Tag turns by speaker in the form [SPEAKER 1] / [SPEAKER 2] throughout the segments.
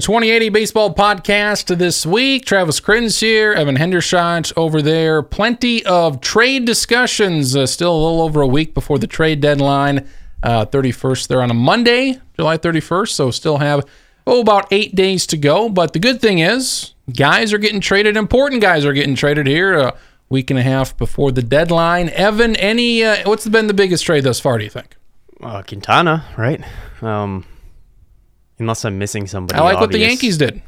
[SPEAKER 1] The 2080 Baseball Podcast this week. Travis Kriens here, Evan Hendershot over there. Plenty of trade discussions. Uh, still a little over a week before the trade deadline. Uh, 31st, they're on a Monday, July 31st, so still have, oh, about eight days to go. But the good thing is, guys are getting traded. Important guys are getting traded here a week and a half before the deadline. Evan, any, uh, what's been the biggest trade thus far, do you think?
[SPEAKER 2] Uh, Quintana, right? Um, unless I'm missing somebody.
[SPEAKER 1] I like what the. Yankees did.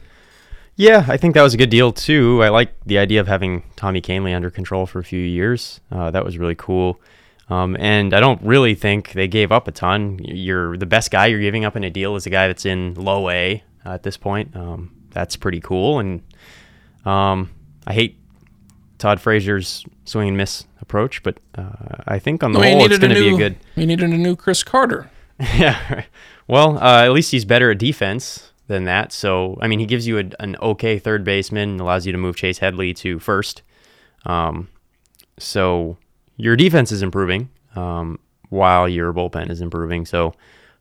[SPEAKER 2] Yeah, I think that was a good deal too. I like the idea of having Tommy Kahnle under control for a few years. Uh, that was really cool. Um, and I don't really think they gave up a ton. You're the best guy you're giving up in a deal is a guy that's in low A uh, at this point. Um, that's pretty cool. And um, I hate Todd Frazier's swing and miss approach, but uh, I think on the
[SPEAKER 1] We
[SPEAKER 2] whole it's going to be a good.
[SPEAKER 1] we needed a new Chris Carter.
[SPEAKER 2] Yeah. Well, uh, at least he's better at defense than that. So, I mean, he gives you a, an okay third baseman, allows you to move Chase Headley to first. Um, so your defense is improving um, while your bullpen is improving. So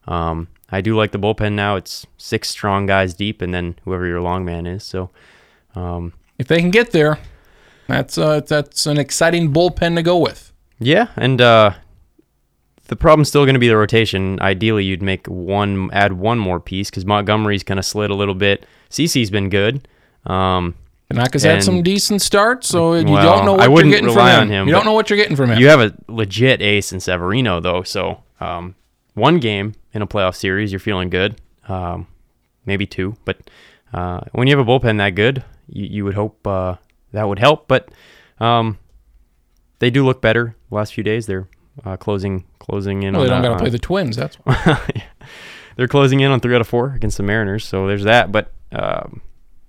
[SPEAKER 2] um, I do like the bullpen now. It's six strong guys deep, and then whoever your long man is. So um,
[SPEAKER 1] If they can get there, that's uh, that's an exciting bullpen to go with.
[SPEAKER 2] Yeah, and uh, the problem's still going to be the rotation. Ideally, you'd make one, add one more piece because Montgomery's kind of slid a little bit. CC's been good. Um,
[SPEAKER 1] Tanaka's had some decent starts, so you
[SPEAKER 2] Well,
[SPEAKER 1] don't know
[SPEAKER 2] I
[SPEAKER 1] what you're getting from him.
[SPEAKER 2] on him,
[SPEAKER 1] You don't know what you're getting from him.
[SPEAKER 2] you have a legit ace in Severino though, so um, one game in a playoff series, you're feeling good. Um, maybe two, but uh, when you have a bullpen that good, you, you would hope uh, that would help. But um, they do look better the last few days. They're uh, closing closing in
[SPEAKER 1] well, they don't got to play the Twins. That's
[SPEAKER 2] they're closing in on three out of four against the Mariners. So there's that. But um,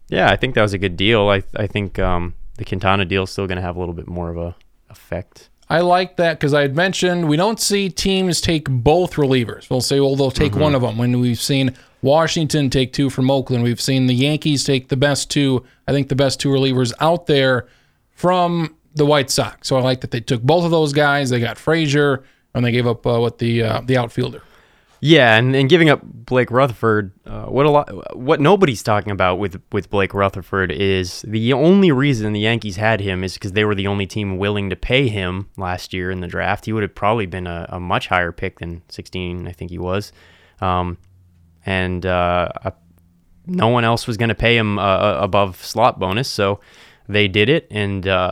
[SPEAKER 2] yeah, I think that was a good deal. I I think um, the Quintana deal is still going to have a little bit more of a effect.
[SPEAKER 1] I like that because I had mentioned we don't see teams take both relievers. We'll say, well, they'll take
[SPEAKER 2] Mm-hmm.
[SPEAKER 1] one of them. When we've seen Washington take two from Oakland, we've seen the Yankees take the best two. I think the best two relievers out there from the White Sox. So I like that they took both of those guys. They got Frazier and they gave up uh, what the uh, the outfielder.
[SPEAKER 2] Yeah, and, and giving up Blake Rutherford, uh, what a lot, what nobody's talking about with with Blake Rutherford is the only reason the Yankees had him is because they were the only team willing to pay him last year in the draft. He would have probably been a, a much higher pick than 16, I think he was, um, and uh, no one else was going to pay him uh, above slot bonus, so they did it, and uh,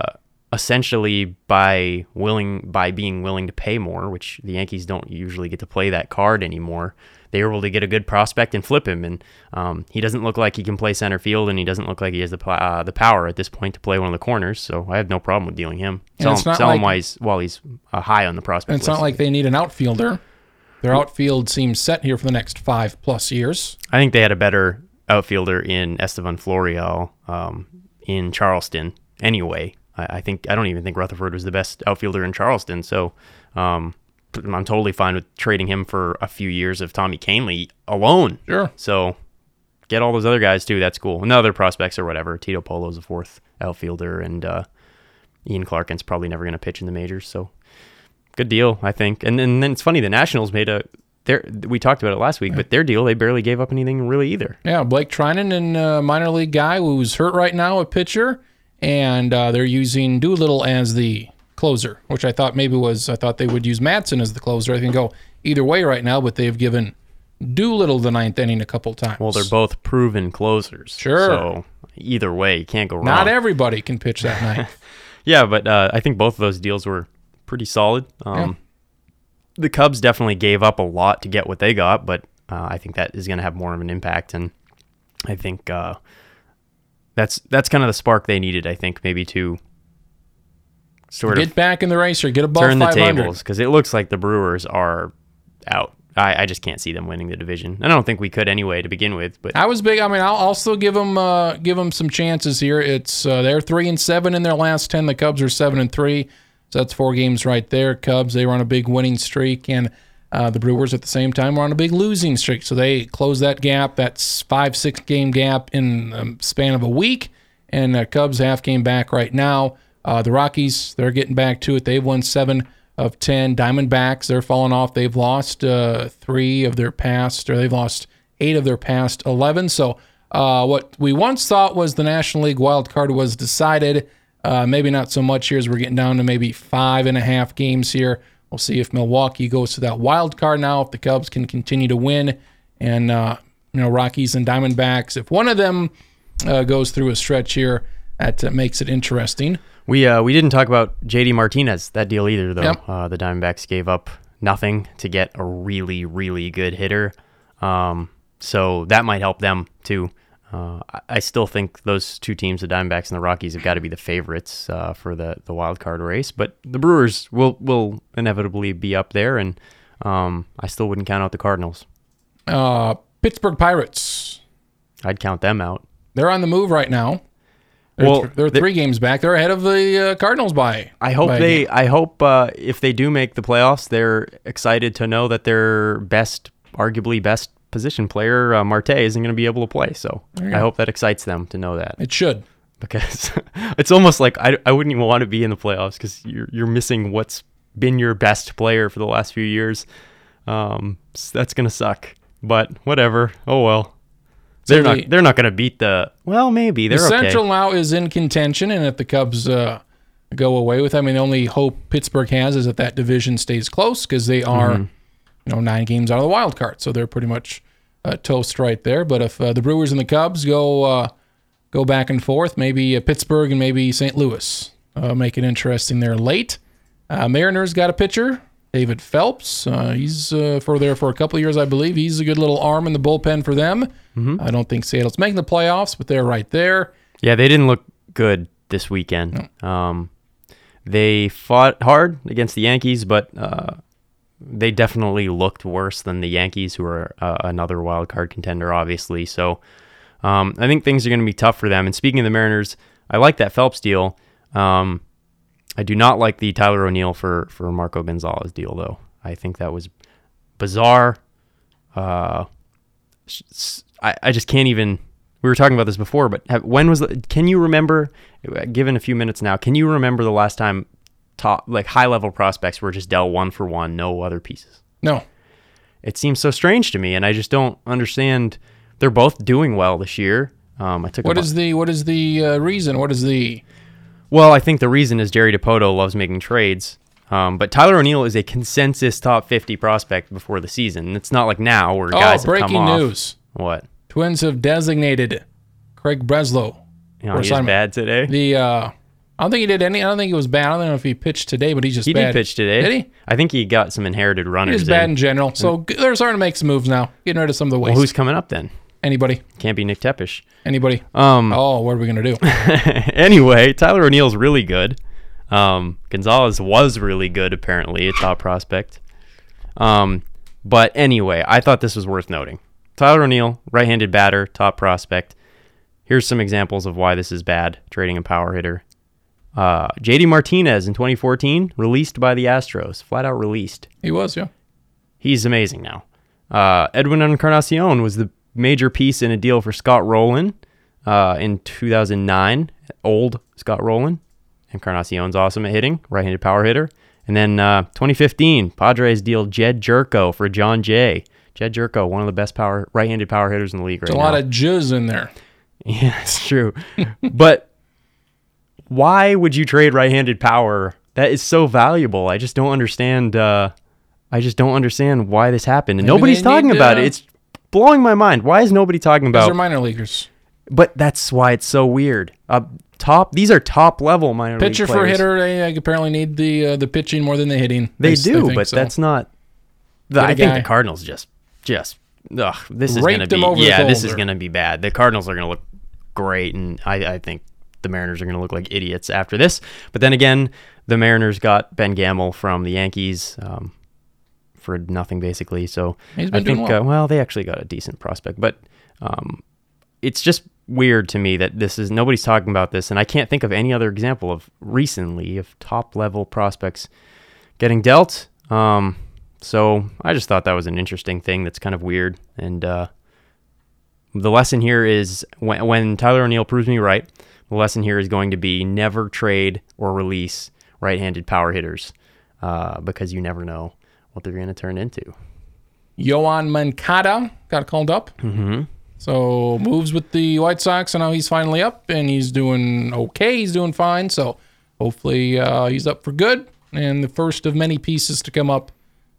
[SPEAKER 2] essentially by willing by being willing to pay more, which the Yankees don't usually get to play that card anymore. They were able to get a good prospect and flip him, and um, he doesn't look like he can play center field, and he doesn't look like he has the uh, the power at this point to play one of the corners. So I have no problem with dealing him.
[SPEAKER 1] And
[SPEAKER 2] Sell him, sell him
[SPEAKER 1] like-
[SPEAKER 2] while he's while he's uh, high on the prospect
[SPEAKER 1] And it's
[SPEAKER 2] list.
[SPEAKER 1] not like they need an outfielder. Their outfield seems set here for the next five plus years.
[SPEAKER 2] I think they had a better outfielder in Estevan Florial um, in Charleston. Anyway, I, I think I don't even think Rutherford was the best outfielder in Charleston. So um, I'm totally fine with trading him for a few years of Tommy Kahnle alone.
[SPEAKER 1] Sure.
[SPEAKER 2] So get all those other guys too. That's cool. And the other prospects or whatever. Tito Polo's a fourth outfielder, and uh, Ian Clarkin's probably never going to pitch in the majors. So good deal, I think. And, and then it's funny the Nationals made a. Their, we talked about it last week, but their deal they barely gave up anything really either.
[SPEAKER 1] Yeah, Blake Treinen, and uh, minor league guy who's hurt right now, a pitcher, and uh, they're using Doolittle as the closer, which I thought maybe was I thought they would use Madson as the closer. I can go either way right now, but they've given Doolittle the ninth inning a couple times.
[SPEAKER 2] Well, they're both proven closers.
[SPEAKER 1] Sure.
[SPEAKER 2] So either way, you can't go wrong.
[SPEAKER 1] not everybody can pitch that ninth.
[SPEAKER 2] Yeah, but uh, I think both of those deals were pretty solid. Um, The Cubs definitely gave up a lot to get what they got, but uh, I think that is going to have more of an impact, and I think uh, that's that's kind of the spark they needed. I think maybe to sort
[SPEAKER 1] get
[SPEAKER 2] of get
[SPEAKER 1] back in the race or get above
[SPEAKER 2] turn the tables because it looks like the Brewers are out. I, I just can't see them winning the division. I don't think we could anyway to begin with. But
[SPEAKER 1] I was big. I mean, I'll also give them uh, give them some chances here. It's uh, they're three and seven in their last ten. The Cubs are seven and three, so that's four games right there. Cubs they were on a big winning streak, and uh, the Brewers at the same time were on a big losing streak. So they closed that gap, that five six game gap in the span of a week. And uh, Cubs half game back right now. Uh, the Rockies they're getting back to it. They've won seven of 10. Diamondbacks, they're falling off. They've lost uh, three of their past, or they've lost eight of their past 11. So uh, what we once thought was the National League wild card was decided. Maybe not so much here as we're getting down to maybe five and a half games here. We'll see if Milwaukee goes to that wild card now, if the Cubs can continue to win, and uh, you know Rockies and Diamondbacks. If one of them uh, goes through a stretch here, that uh, makes it interesting.
[SPEAKER 2] We uh, we didn't talk about JD Martinez that deal either though.
[SPEAKER 1] Yep.
[SPEAKER 2] Uh, the Diamondbacks gave up nothing to get a really really good hitter, um, so that might help them too. Uh, I- still think those two teams, the Diamondbacks and the Rockies, have got to be the favorites uh, for the the wild card race. But the Brewers will will inevitably be up there, and um, I still wouldn't count out the Cardinals.
[SPEAKER 1] Uh, Pittsburgh Pirates.
[SPEAKER 2] I'd count them out.
[SPEAKER 1] They're on the move right now. They're,
[SPEAKER 2] Well,
[SPEAKER 1] th- they're
[SPEAKER 2] they-
[SPEAKER 1] three games back. They're ahead of the uh, Cardinals by.
[SPEAKER 2] I hope
[SPEAKER 1] by
[SPEAKER 2] they. I hope uh, if they do make the playoffs, they're excited to know that their best, arguably best position player, uh, Marte, isn't going to be able to play. So I hope that excites them to know that
[SPEAKER 1] It should.
[SPEAKER 2] because it's almost like I, I wouldn't even want to be in the playoffs because you're you're missing what's been your best player for the last few years. Um, s- that's gonna suck. But whatever. Oh well. They're
[SPEAKER 1] the-
[SPEAKER 2] not. They're not gonna beat the. Well, maybe they're
[SPEAKER 1] the
[SPEAKER 2] okay.
[SPEAKER 1] Central now is in contention, and if the Cubs uh, go away with, it. I mean, the only hope Pittsburgh has is that that division stays close because they are,
[SPEAKER 2] Mm-hmm.
[SPEAKER 1] You know, nine games out of the wild card, so they're pretty much uh, toast right there. But if uh, the Brewers and the Cubs go uh, go back and forth, maybe uh, Pittsburgh and maybe St. Louis uh, make it interesting there late. Uh, Mariners got a pitcher, David Phelps. Uh, he's uh, for there for a couple of years, I believe. He's a good little arm in the bullpen for them. I don't think Seattle's making the playoffs, but they're right there.
[SPEAKER 2] Yeah, they didn't look good this weekend. Um, they fought hard against the Yankees, but uh, they definitely looked worse than the Yankees, who are uh, another wild card contender, obviously. So um, I think things are going to be tough for them. And speaking of the Mariners, I like that Phelps deal. Um, I do not like the Tyler O'Neill for for Marco Gonzalez deal, though. I think that was bizarre. Uh, I, I just can't even. We were talking about this before, but have, when was the? Can you remember? Given a few minutes now, can you remember the last time top like high level prospects were just dealt one for one, no other pieces?
[SPEAKER 1] No,
[SPEAKER 2] It seems so strange to me, and I just don't understand. They're both doing well this year. Um, I took
[SPEAKER 1] What is the what is the uh, reason? What is the
[SPEAKER 2] Well, I think the reason is Jerry Dipoto loves making trades. Um, but Tyler O'Neill is a consensus top 50 prospect before the season. It's not like now where guys
[SPEAKER 1] oh
[SPEAKER 2] have come
[SPEAKER 1] breaking
[SPEAKER 2] off.
[SPEAKER 1] news?
[SPEAKER 2] What?
[SPEAKER 1] Twins have designated Craig Breslow.
[SPEAKER 2] You know, he's bad today.
[SPEAKER 1] The uh, I don't think he did any. I don't think it was bad. I don't know if he pitched today, but he's just
[SPEAKER 2] He
[SPEAKER 1] bad.
[SPEAKER 2] did pitch today.
[SPEAKER 1] Did he?
[SPEAKER 2] I think he got some inherited runners.
[SPEAKER 1] He's bad
[SPEAKER 2] in.
[SPEAKER 1] in general. So they're starting to make some moves now, getting rid of some of the waste.
[SPEAKER 2] Well, who's coming up then?
[SPEAKER 1] Anybody?
[SPEAKER 2] Can't be Nick Tepesch.
[SPEAKER 1] Anybody?
[SPEAKER 2] Um.
[SPEAKER 1] Oh, what are we gonna do?
[SPEAKER 2] anyway, Tyler O'Neill's really good. Um, Gonzalez was really good, apparently, a top prospect. Um, but anyway, I thought this was worth noting. Tyler O'Neill, right-handed batter, top prospect. Here's some examples of why this is bad trading a power hitter. Uh, JD Martinez in 2014, released by the Astros, flat out released.
[SPEAKER 1] he was, yeah.
[SPEAKER 2] He's amazing now. Uh, Edwin Encarnacion was the major piece in a deal for Scott Rolen uh, in 2009. Old Scott Rolen. Encarnacion's awesome at hitting, right-handed power hitter. And then uh, 2015, Padres deal Jedd Gyorko for Jon Jay. Jedd Gyorko, one of the best power right-handed power hitters in the league right
[SPEAKER 1] There's a
[SPEAKER 2] now.
[SPEAKER 1] lot of jizz in there.
[SPEAKER 2] Yeah, it's true. but why would you trade right-handed power? That is so valuable. I just don't understand. Uh, I just don't understand why this happened, and
[SPEAKER 1] Maybe
[SPEAKER 2] nobody's talking about
[SPEAKER 1] uh,
[SPEAKER 2] it. It's blowing my mind. Why is nobody talking
[SPEAKER 1] Those
[SPEAKER 2] about?
[SPEAKER 1] are minor leaguers.
[SPEAKER 2] but that's why it's so weird. Uh, top. These are top level minor league
[SPEAKER 1] Pitcher for hitter, they uh, apparently need the uh, the pitching more than the hitting.
[SPEAKER 2] They
[SPEAKER 1] I
[SPEAKER 2] do,
[SPEAKER 1] think
[SPEAKER 2] but
[SPEAKER 1] so.
[SPEAKER 2] that's not. The,
[SPEAKER 1] Get a
[SPEAKER 2] I think
[SPEAKER 1] guy.
[SPEAKER 2] the Cardinals just just ugh, this is
[SPEAKER 1] Raped
[SPEAKER 2] gonna be
[SPEAKER 1] him over the
[SPEAKER 2] yeah this is gonna be bad. The Cardinals are gonna look great, and I, I think the Mariners are gonna look like idiots after this. But then again, the Mariners got Ben Gamel from the Yankees. Um, for nothing basically, so
[SPEAKER 1] He's been
[SPEAKER 2] I think
[SPEAKER 1] well.
[SPEAKER 2] Uh, well they actually got a decent prospect, but um, it's just weird to me that this is nobody's talking about this, and I can't think of any other example of recently of top level prospects getting dealt. Um, so I just thought that was an interesting thing that's kind of weird. And uh, the lesson here is when, when Tyler O'Neill proves me right, the lesson here is going to be never trade or release right handed power hitters uh, because you never know what they're going to turn into.
[SPEAKER 1] Yoan Moncada got called up.
[SPEAKER 2] Mm-hmm.
[SPEAKER 1] So moves with the White Sox, and now he's finally up, and he's doing okay. He's doing fine. So hopefully uh, he's up for good, and the first of many pieces to come up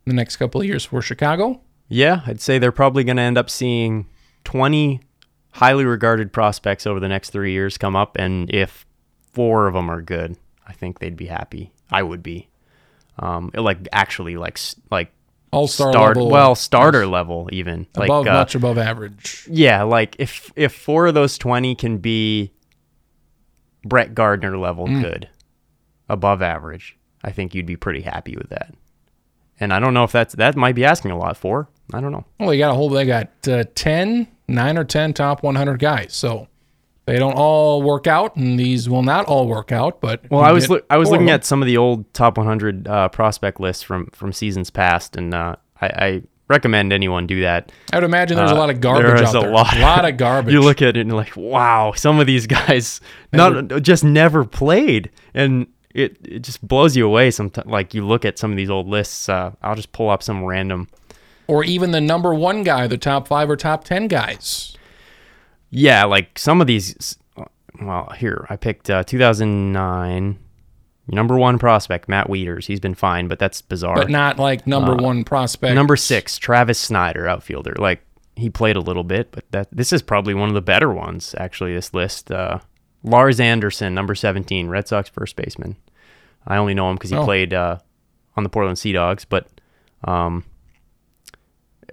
[SPEAKER 1] in the next couple of years for Chicago.
[SPEAKER 2] Yeah, I'd say they're probably going to end up seeing 20 highly regarded prospects over the next three years come up, and if four of them are good, I think they'd be happy. I would be. Um, like actually, like like
[SPEAKER 1] All star
[SPEAKER 2] start
[SPEAKER 1] level,
[SPEAKER 2] well starter level even like
[SPEAKER 1] above
[SPEAKER 2] uh,
[SPEAKER 1] much above average.
[SPEAKER 2] yeah like if if four of those 20 can be Brett Gardner level
[SPEAKER 1] Mm.
[SPEAKER 2] good above average I think you'd be pretty happy with that and I don't know if that's that might be asking a lot for I don't know
[SPEAKER 1] Well, they got a whole. They got uh, 10, 9 or ten top 100 guys. So they don't all work out, and these will not all work out. But
[SPEAKER 2] well I was loo- I was looking at some of the old top 100 uh, prospect lists from from seasons past and uh, I, I recommend anyone do that
[SPEAKER 1] I would imagine there's a
[SPEAKER 2] Uh,
[SPEAKER 1] lot of garbage
[SPEAKER 2] there is
[SPEAKER 1] out
[SPEAKER 2] a
[SPEAKER 1] there.
[SPEAKER 2] lot.
[SPEAKER 1] a lot of garbage.
[SPEAKER 2] you look at it and you're like, wow, some of these guys not just never played, and it it just blows you away. Sometimes, like you look at some of these old lists. Uh, I'll just pull up some random.
[SPEAKER 1] Or even the number one guy, the top five or top ten guys.
[SPEAKER 2] Yeah, like some of these. Well, here I picked uh, 2009 number one prospect Matt Wieters. He's been fine, but that's bizarre.
[SPEAKER 1] but not like number one prospect.
[SPEAKER 2] Uh, Number six, Travis Snider, outfielder. Like he played a little bit, but that this is probably one of the better ones actually. This list, uh, Lars Anderson, number seventeen, Red Sox first baseman. I only know him because he
[SPEAKER 1] Oh.
[SPEAKER 2] played uh, on the Portland Sea Dogs, but um,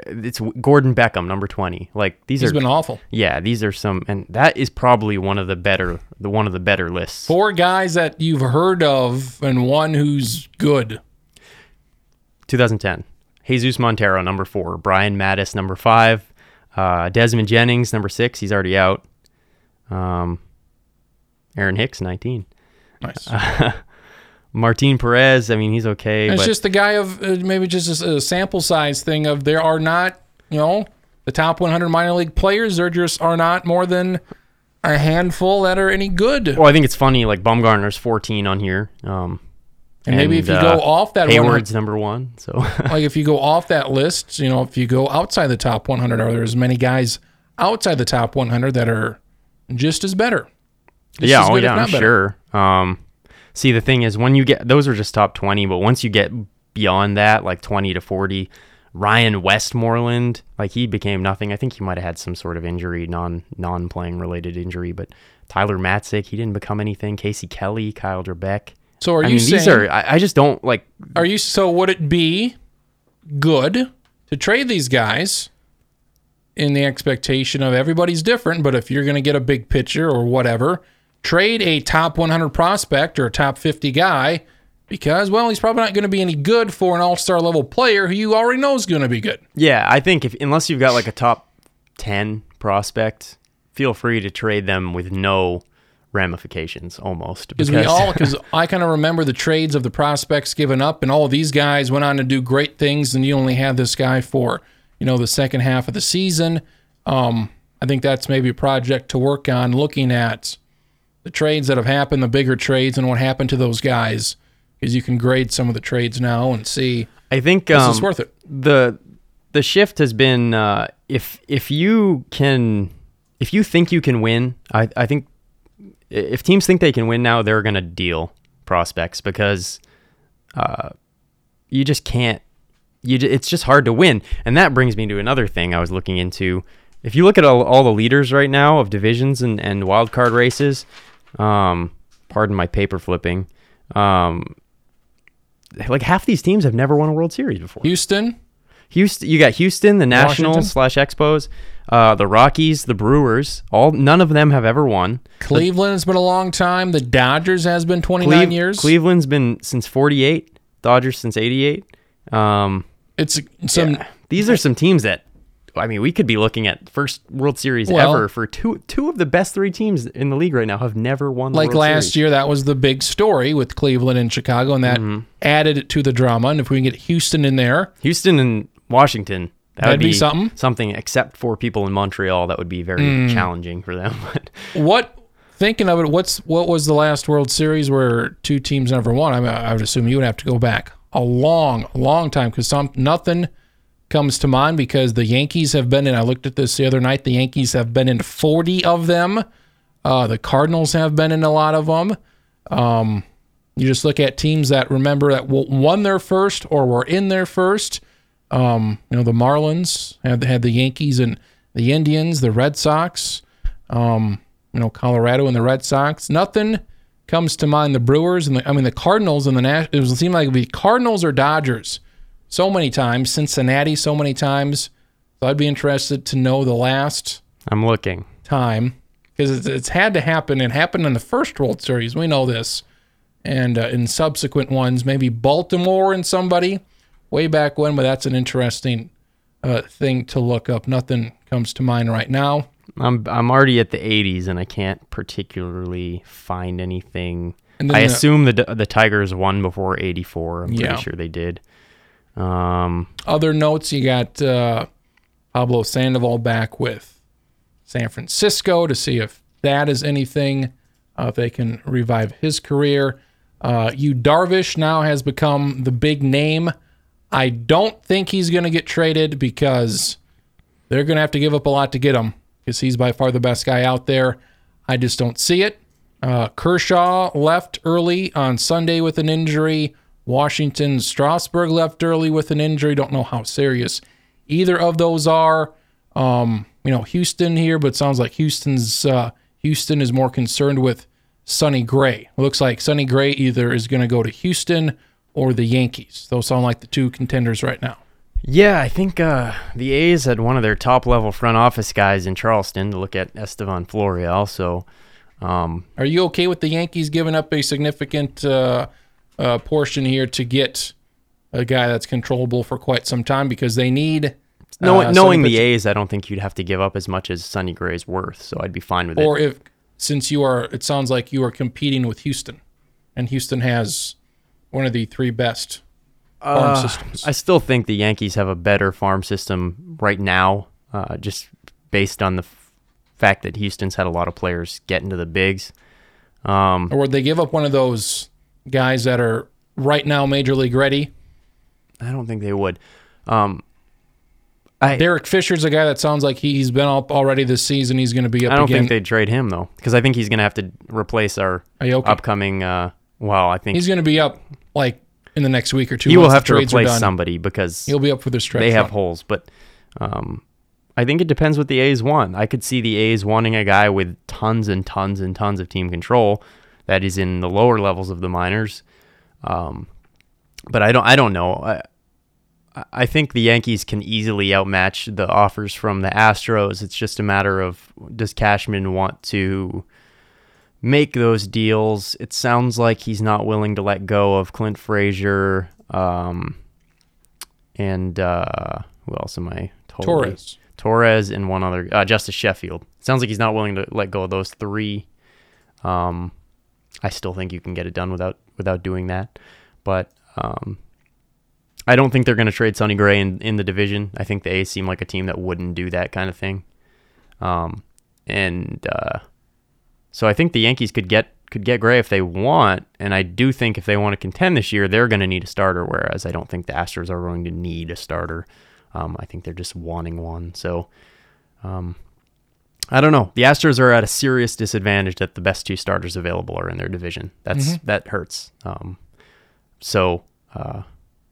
[SPEAKER 2] it's Gordon Beckham, number twenty. Like these
[SPEAKER 1] He's
[SPEAKER 2] are
[SPEAKER 1] been awful.
[SPEAKER 2] yeah, these are some, and that is probably one of the better, the one of the better lists.
[SPEAKER 1] Four guys that you've heard of, and one who's good.
[SPEAKER 2] 2010. Jesus Montero, number four. Brian Matusz, number five. Uh, Desmond Jennings, number six. He's already out. Um, Aaron Hicks, 19.
[SPEAKER 1] Nice.
[SPEAKER 2] Martin Perez, I mean, he's okay.
[SPEAKER 1] it's just the guy of uh, maybe just a, a sample size thing of there are not, you know, the top 100 minor league players. There just are not more than a handful that are any good.
[SPEAKER 2] well, I think it's funny. Like Bumgarner's 14 on here. Um,
[SPEAKER 1] And maybe if you
[SPEAKER 2] uh,
[SPEAKER 1] go off that 100
[SPEAKER 2] Heyward's number one. So
[SPEAKER 1] like if you go off that list, you know, if you go outside the top 100, are there as many guys outside the top 100 that are just as better? Just
[SPEAKER 2] yeah,
[SPEAKER 1] as
[SPEAKER 2] oh yeah, I'm sure. Um, see, the thing is, when you get those are just top 20, but once you get beyond that, like 20 to 40, Ryan Westmoreland, like he became nothing. I think he might have had some sort of injury, non non playing related injury, but Tyler Matzek, he didn't become anything. Casey Kelly, Kyle Drabek.
[SPEAKER 1] So are
[SPEAKER 2] I
[SPEAKER 1] you
[SPEAKER 2] mean,
[SPEAKER 1] saying
[SPEAKER 2] these are. I, I just don't like.
[SPEAKER 1] are you so would it be good to trade these guys in the expectation of everybody's different, but if you're going to get a big pitcher or whatever, trade a top 100 prospect or a top 50 guy because well, he's probably not going to be any good for an all-star level player who you already know is going to be good.
[SPEAKER 2] Yeah, I think if unless you've got like a top 10 prospect, feel free to trade them with no ramifications almost
[SPEAKER 1] Because we all, because I kind of remember the trades of the prospects given up, and all these guys went on to do great things, and you only had this guy for, you know, the second half of the season. Um, I think that's maybe a project to work on, looking at the trades that have happened, the bigger trades, and what happened to those guys, because you can grade some of the trades now and see
[SPEAKER 2] I think
[SPEAKER 1] this
[SPEAKER 2] um,
[SPEAKER 1] is worth it.
[SPEAKER 2] the the shift has been uh, if if you can if you think you can win, I I think if teams think they can win now, they're gonna deal prospects because uh, you just can't. You it's just hard to win, and that brings me to another thing I was looking into. If you look at all, all the leaders right now of divisions and, and wild card races, um, pardon my paper flipping, um, like half these teams have never won a World Series before.
[SPEAKER 1] Houston,
[SPEAKER 2] Houston, you got Houston, the Nationals
[SPEAKER 1] Washington.
[SPEAKER 2] slash Expos, uh, the Rockies, the Brewers. All none of them have ever won.
[SPEAKER 1] Cleveland has been a long time. The Dodgers has been 29
[SPEAKER 2] Cleve-
[SPEAKER 1] years.
[SPEAKER 2] Cleveland's been since '48. Dodgers since '88. Um,
[SPEAKER 1] it's some
[SPEAKER 2] yeah, these are some teams that. I mean, we could be looking at first World Series
[SPEAKER 1] Well-
[SPEAKER 2] ever for two two of the best three teams in the league right now have never won. The
[SPEAKER 1] like
[SPEAKER 2] World
[SPEAKER 1] last
[SPEAKER 2] Series.
[SPEAKER 1] year, that was the big story with Cleveland and Chicago, and that
[SPEAKER 2] Mm-hmm.
[SPEAKER 1] added to the drama. And if we can get Houston in there,
[SPEAKER 2] Houston and Washington. That
[SPEAKER 1] That'd
[SPEAKER 2] would
[SPEAKER 1] be something.
[SPEAKER 2] Something, except for people in Montreal, that would be very
[SPEAKER 1] Mm.
[SPEAKER 2] challenging for them.
[SPEAKER 1] What? Thinking of it, what's what was the last World Series where two teams never won? I, mean, I would assume you would have to go back a long, long time because some nothing comes to mind because the Yankees have been in. I looked at this the other night. The Yankees have been in 40 of them. Uh, the Cardinals have been in a lot of them. Um, you just look at teams that remember that won their first or were in their first. Um, you know, the Marlins had had the Yankees and the Indians, the Red Sox. Um, you know, Colorado and the Red Sox. Nothing comes to mind. The Brewers and the, I mean, the Cardinals and the Nash. It would seem like be Cardinals or Dodgers so many times. Cincinnati so many times. So I'd be interested to know the last.
[SPEAKER 2] I'm looking
[SPEAKER 1] time because it's, it's, had to happen. It happened in the first World Series. We know this, and uh, in subsequent ones, maybe Baltimore and somebody way back when. But that's an interesting uh, thing to look up. Nothing comes to mind right now.
[SPEAKER 2] I'm I'm already at the 80s and I can't particularly find anything. I assume the the Tigers won before 84. I'm yeah. pretty sure they did. Um,
[SPEAKER 1] Other notes: you got uh, Pablo Sandoval back with San Francisco to see if that is anything. Uh, if they can revive his career. Uh, Darvish now has become the big name. I don't think he's going to get traded because they're going to have to give up a lot to get him because he's by far the best guy out there. I just don't see it. Uh, Kershaw left early on Sunday with an injury. Washington Strasburg left early with an injury. Don't know how serious either of those are. Um, you know, Houston here, but sounds like Houston's uh, Houston is more concerned with Sonny Gray. It looks like Sonny Gray either is going to go to Houston or the Yankees. Those sound like the two contenders right now.
[SPEAKER 2] Yeah, I think uh, the A's had one of their top level front office guys in Charleston to look at Estevan Florial. So, um,
[SPEAKER 1] are you okay with the Yankees giving up a significant uh, uh, portion here to get a guy that's controllable for quite some time because they need?
[SPEAKER 2] knowing, uh, knowing the A's, I don't think you'd have to give up as much as Sonny Gray's worth. So I'd be fine with
[SPEAKER 1] or
[SPEAKER 2] it.
[SPEAKER 1] Or if since you are, it sounds like you are competing with Houston, and Houston has one of the three best farm uh, systems.
[SPEAKER 2] I still think the Yankees have a better farm system right now, uh, just based on the f- fact that Houston's had a lot of players get into the bigs.
[SPEAKER 1] Um, or would they give up one of those guys that are right now major league ready?
[SPEAKER 2] I don't think they would. Um,
[SPEAKER 1] I, Derek Fisher's a guy that sounds like he's been up already this season. He's going to be up.
[SPEAKER 2] I don't
[SPEAKER 1] again.
[SPEAKER 2] think they'd trade him though, because I think he's going to have to replace our upcoming. Uh, well, I think
[SPEAKER 1] he's going to be up like in the next week or two.
[SPEAKER 2] He will have to replace somebody because
[SPEAKER 1] he'll be up for the stretch.
[SPEAKER 2] They have run. holes, but um, I think it depends what the A's want. I could see the A's wanting a guy with tons and tons and tons of team control that is in the lower levels of the minors. Um, but I don't. I don't know. I, I think the Yankees can easily outmatch the offers from the Astros. It's just a matter of does Cashman want to make those deals. It sounds like he's not willing to let go of Clint Frazier um, and uh, who else am I?
[SPEAKER 1] Totally? Torres.
[SPEAKER 2] Torres and one other, uh, Justus Sheffield. It sounds like he's not willing to let go of those three. Um, I still think you can get it done without without doing that, but um, I don't think they're going to trade Sonny Gray in, in the division. I think the A's seem like a team that wouldn't do that kind of thing. Um, and uh, so I think the Yankees could get could get Gray if they want, and I do think if they want to contend this year, they're going to need a starter. Whereas I don't think the Astros are going to need a starter. Um, I think they're just wanting one. So um, I don't know. The Astros are at a serious disadvantage that the best two starters available are in their division. That's mm-hmm. that hurts. Um, so uh,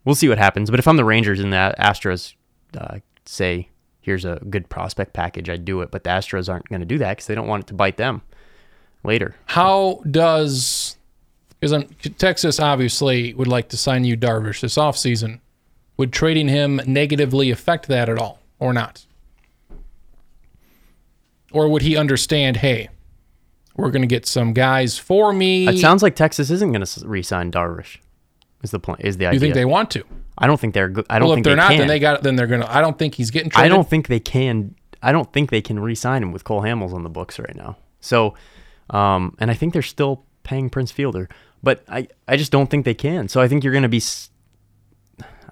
[SPEAKER 2] we'll see what happens. But if I'm the Rangers and the Astros uh, say, "Here's a good prospect package," I'd do it. But the Astros aren't going to do that because they don't want it to bite them later.
[SPEAKER 1] How does because Texas obviously would like to sign you Darvish this offseason. Would trading him negatively affect that at all or not? Or would he understand, hey, we're going to get some guys for me?
[SPEAKER 2] It sounds like Texas isn't going to re-sign Darvish. Is the plan? Is the idea?
[SPEAKER 1] You think they want to?
[SPEAKER 2] I don't think they're. I don't well,
[SPEAKER 1] think
[SPEAKER 2] they're
[SPEAKER 1] they
[SPEAKER 2] not. Can.
[SPEAKER 1] Then they got. Then they're gonna. I don't think he's getting. Traded.
[SPEAKER 2] I don't think they can. I don't think they can re-sign him with Cole Hamels on the books right now. So um, and I think they're still paying Prince Fielder, but I, I just don't think they can. So I think you're going to be.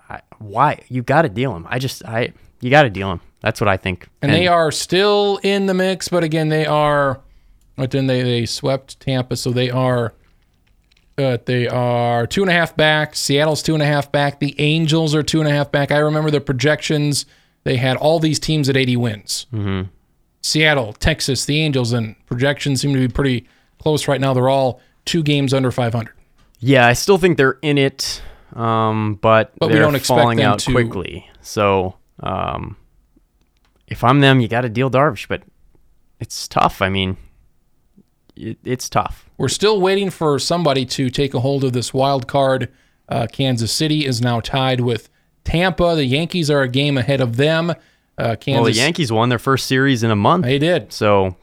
[SPEAKER 2] I, why you got to deal him? I just I you got to deal him. That's what I think.
[SPEAKER 1] And, and, they are still in the mix, but again, they are. But then they they swept Tampa, so they are Uh, they are two and a half back. Seattle's two and a half back. The Angels are two and a half back. I remember the projections. They had all these teams at 80 wins. Mm-hmm. Seattle, Texas, the Angels, and projections seem to be pretty close right now. They're all two games under 500.
[SPEAKER 2] Yeah, I still think they're in it, um, but,
[SPEAKER 1] But we
[SPEAKER 2] they're
[SPEAKER 1] don't expect
[SPEAKER 2] falling
[SPEAKER 1] them
[SPEAKER 2] out
[SPEAKER 1] to-
[SPEAKER 2] quickly. So um, if I'm them, you got to deal Darvish, but it's tough. I mean, it, it's tough.
[SPEAKER 1] We're still waiting for somebody to take a hold of this wild card. Uh, Kansas City is now tied with Tampa. The Yankees are a game ahead of them. Uh, Kansas,
[SPEAKER 2] Well, the Yankees won their first series in a month,
[SPEAKER 1] they did.
[SPEAKER 2] so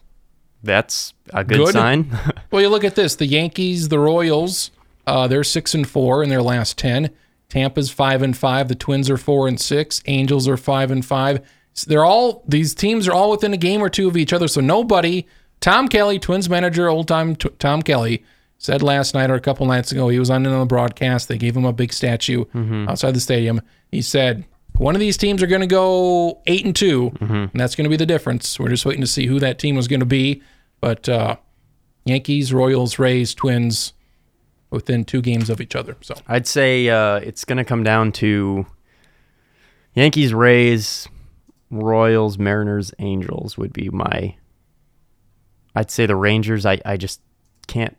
[SPEAKER 2] that's a good,
[SPEAKER 1] Good.
[SPEAKER 2] sign.
[SPEAKER 1] Well, you look at this: the Yankees, the Royals, uh, they're six and four in their last ten. Tampa's five and five. The Twins are four and six. Angels are five and five. So they're all these teams are all within a game or two of each other. So nobody. Tom Kelly, Twins manager, old time t- Tom Kelly, said last night or a couple nights ago he was on the broadcast. They gave him a big statue outside the stadium. He said one of these teams are going to go eight and 2 and that's going to be the difference. We're just waiting to see who that team was going to be. But uh, Yankees, Royals, Rays, Twins within two games of each other. So
[SPEAKER 2] I'd say uh, it's going to come down to Yankees, Rays, Royals, Mariners, Angels would be my. I'd say the Rangers. I, I just can't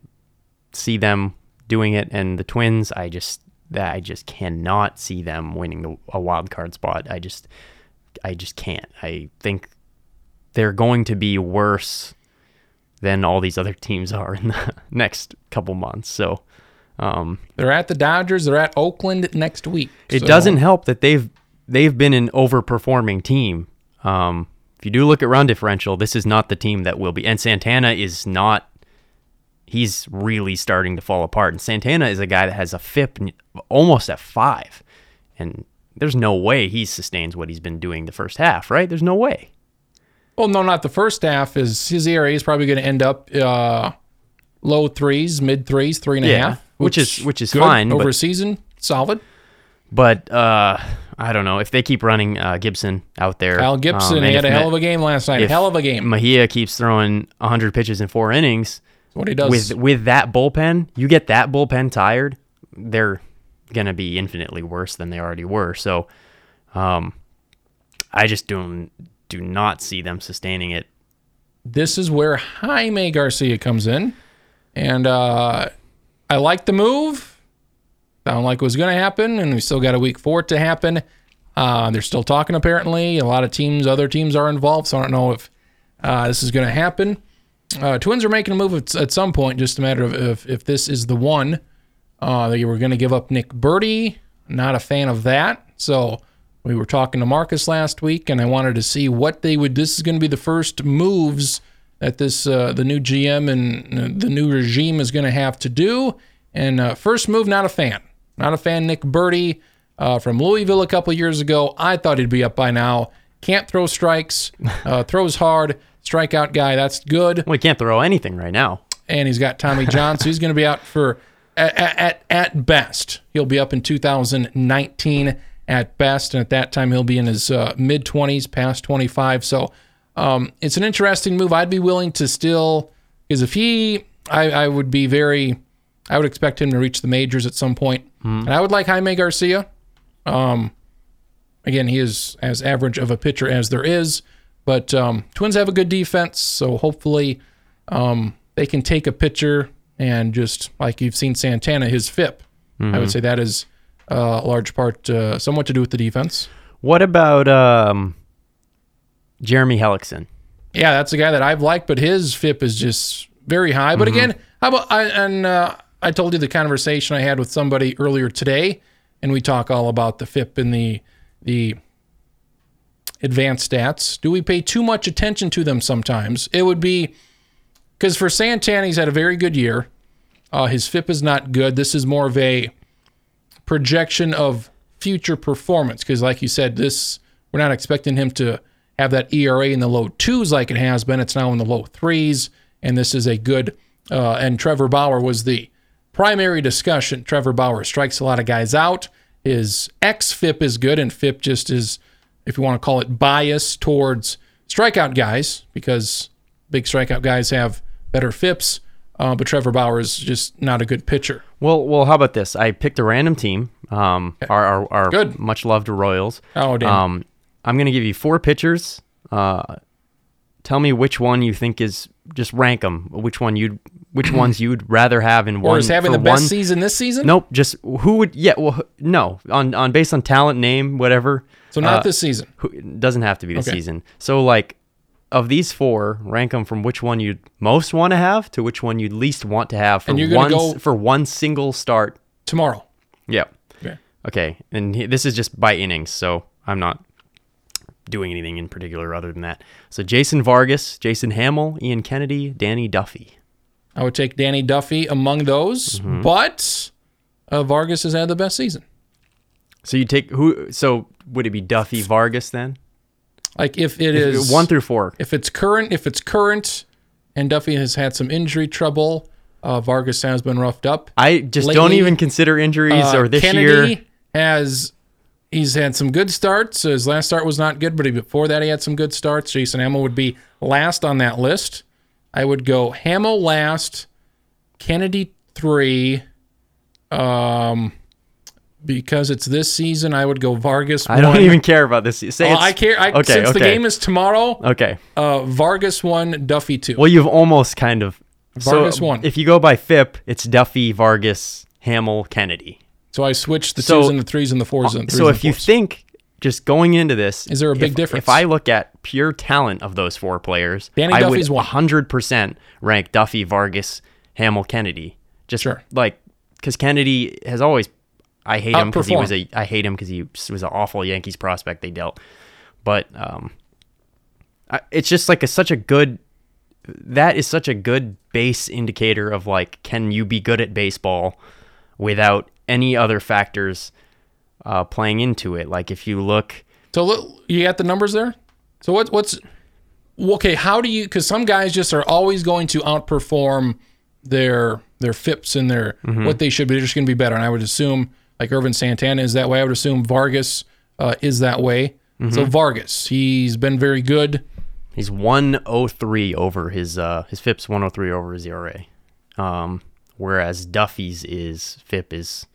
[SPEAKER 2] see them doing it, and the Twins. I just that I just cannot see them winning a wild card spot. I just I just can't. I think they're going to be worse than all these other teams are in the next couple months. So. Um,
[SPEAKER 1] they're at the Dodgers. They're at Oakland next week.
[SPEAKER 2] it
[SPEAKER 1] So
[SPEAKER 2] doesn't help that they've they've been an overperforming team. Um, if you do look at run differential, this is not the team that will be. And Santana is not. He's really starting to fall apart. And Santana is a guy that has a FIP almost at five, and there's no way he sustains what he's been doing the first half. Right? There's no way.
[SPEAKER 1] Well, no, not the first half. Is his ERA is probably going to end up uh, low threes, mid threes, three and a half,
[SPEAKER 2] Yeah, which is- which is fine,
[SPEAKER 1] over
[SPEAKER 2] but-
[SPEAKER 1] a season. Solid.
[SPEAKER 2] But uh, I don't know if they keep running uh, Gibson out there.
[SPEAKER 1] Kyle Gibson,
[SPEAKER 2] um,
[SPEAKER 1] he had a hell of a game last night. Hell of a game.
[SPEAKER 2] Mejia keeps throwing 100 pitches in four innings.
[SPEAKER 1] That's what he does.
[SPEAKER 2] with with that bullpen, you get that bullpen tired, they're gonna be infinitely worse than they already were. So, um, I just don't do not see them sustaining it.
[SPEAKER 1] this is where Jaime Garcia comes in. And uh, I like the move. Sound like it was going to happen, and we still got a week for it to happen. Uh, they're still talking, apparently. A lot of teams, other teams are involved, so I don't know if uh, this is going to happen. Uh, Twins are making a move at, at some point, just a matter of if, if this is the one. Uh, they were going to give up Nick Burdi. Not a fan of that. So we were talking to Marcus last week, and I wanted to see what they would. This is going to be the first moves that this uh, the new GM and uh, the new regime is going to have to do. And uh, first move, not a fan. Not a fan. Nick Burdi uh, from Louisville a couple years ago. I thought he'd be up by now. Can't throw strikes. Uh, throws hard. Strikeout guy. That's good
[SPEAKER 2] Well, he can't throw anything right now.
[SPEAKER 1] and he's got Tommy John, so he's going to be out for at, at at best. He'll be up in 2019 at best, and at that time he'll be in his uh, mid 20s, past 25. So um, it's an interesting move. I'd be willing to still because if he, I, I would be very, I would expect him to reach the majors at some point. point, and I would like Jaime Garcia. Um, again, he is as average of a pitcher as there is, but um, Twins have a good defense, so hopefully um, they can take a pitcher and just like you've seen Santana, his FIP. I would say that is uh, a large part, uh, somewhat to do with the defense.
[SPEAKER 2] What about um, Jeremy Hellickson?
[SPEAKER 1] Yeah, that's a guy that I've liked, but his FIP is just very high. But again, how about I and uh, I told you the conversation I had with somebody earlier today, and we talk all about the FIP and the the advanced stats. Do we pay too much attention to them sometimes? It would be because for Santana, he's had a very good year. Uh, his FIP is not good. This is more of a projection of future performance because, like you said, this we're not expecting him to have that ERA in the low twos like it has been. It's now in the low threes, and this is a good. Uh, and Trevor Bauer was the primary discussion. Trevor Bauer strikes a lot of guys out. His X FIP is good, and FIP just is, if you want to call it, bias towards strikeout guys because big strikeout guys have better FIPs. Uh, but Trevor Bauer is just not a good pitcher.
[SPEAKER 2] Well, well, how about this? I picked a random team. Um, our our, our
[SPEAKER 1] Good.
[SPEAKER 2] much loved Royals.
[SPEAKER 1] Oh, damn.
[SPEAKER 2] Um, I'm gonna give you four pitchers. Uh, tell me which one you think is just rank them. Which one you'd which ones you'd rather have in
[SPEAKER 1] or
[SPEAKER 2] one
[SPEAKER 1] is having the best
[SPEAKER 2] one-
[SPEAKER 1] season this season?
[SPEAKER 2] Nope. Just who would? Yeah. Well, no. On on based on talent, name, whatever.
[SPEAKER 1] So not
[SPEAKER 2] uh,
[SPEAKER 1] this season.
[SPEAKER 2] Who, doesn't have to be the
[SPEAKER 1] Okay.
[SPEAKER 2] season. So like, of these four, rank them from which one you'd most want to have to which one you'd least want to have for one
[SPEAKER 1] go-
[SPEAKER 2] for one single start.
[SPEAKER 1] Tomorrow.
[SPEAKER 2] Yeah.
[SPEAKER 1] Okay.
[SPEAKER 2] Okay. And he, this is just by innings, so I'm not doing anything in particular other than that. So Jason Vargas, Jason Hammel, Ian Kennedy, Danny Duffy.
[SPEAKER 1] I would take Danny Duffy among those,
[SPEAKER 2] Mm-hmm.
[SPEAKER 1] but uh, Vargas has had the best season.
[SPEAKER 2] So you take who? So would it be Duffy Vargas then?
[SPEAKER 1] Like if it is
[SPEAKER 2] one through four.
[SPEAKER 1] if it's current, if it's current, and Duffy has had some injury trouble, uh, Vargas has been roughed up.
[SPEAKER 2] I just don't even consider injuries
[SPEAKER 1] Uh,
[SPEAKER 2] or this
[SPEAKER 1] Kennedy
[SPEAKER 2] year.
[SPEAKER 1] has he's had some good starts. His last start was not good, but before that he had some good starts. Jason Hammel would be last on that list. I would go Hammel last, Kennedy three. Um, because it's this season, I would go Vargas.
[SPEAKER 2] I don't
[SPEAKER 1] one.
[SPEAKER 2] even care about this. Say
[SPEAKER 1] Oh, I care. I,
[SPEAKER 2] okay,
[SPEAKER 1] since the game is tomorrow,
[SPEAKER 2] Okay.
[SPEAKER 1] uh, Vargas one, Duffy two.
[SPEAKER 2] Well, you've almost kind of
[SPEAKER 1] Vargas
[SPEAKER 2] so
[SPEAKER 1] won.
[SPEAKER 2] If you go by FIP, it's Duffy, Vargas, Hammel, Kennedy.
[SPEAKER 1] So I switched the
[SPEAKER 2] So-
[SPEAKER 1] twos and the threes and the fours and the threes
[SPEAKER 2] So
[SPEAKER 1] and
[SPEAKER 2] if
[SPEAKER 1] the
[SPEAKER 2] you think just going into this,
[SPEAKER 1] Is there a big
[SPEAKER 2] if,
[SPEAKER 1] difference?
[SPEAKER 2] If I look at pure talent of those four players,
[SPEAKER 1] Danny
[SPEAKER 2] I
[SPEAKER 1] Duffy's
[SPEAKER 2] would 100% rank Duffy, Vargas, Hammel, Kennedy. Just
[SPEAKER 1] Sure.
[SPEAKER 2] like because Kennedy has always, I hate him because he was a. I hate him because he was an awful Yankees prospect they dealt, but um, I, it's just like a, such a good. That is such a good base indicator of like, can you be good at baseball without any other factors uh, playing into it? Like if you look,
[SPEAKER 1] So look, you got the numbers there. So what, what's okay? How do you? Because some guys just are always going to outperform their their FIPS and their
[SPEAKER 2] Mm-hmm.
[SPEAKER 1] what they should be. They're just going to be better. And I would assume like Ervin Santana is that way. I would assume Vargas uh, is that way.
[SPEAKER 2] Mm-hmm.
[SPEAKER 1] So Vargas, he's been very good.
[SPEAKER 2] He's 103 over his uh his FIP's 103 over his ERA. Um whereas Duffy's is FIP is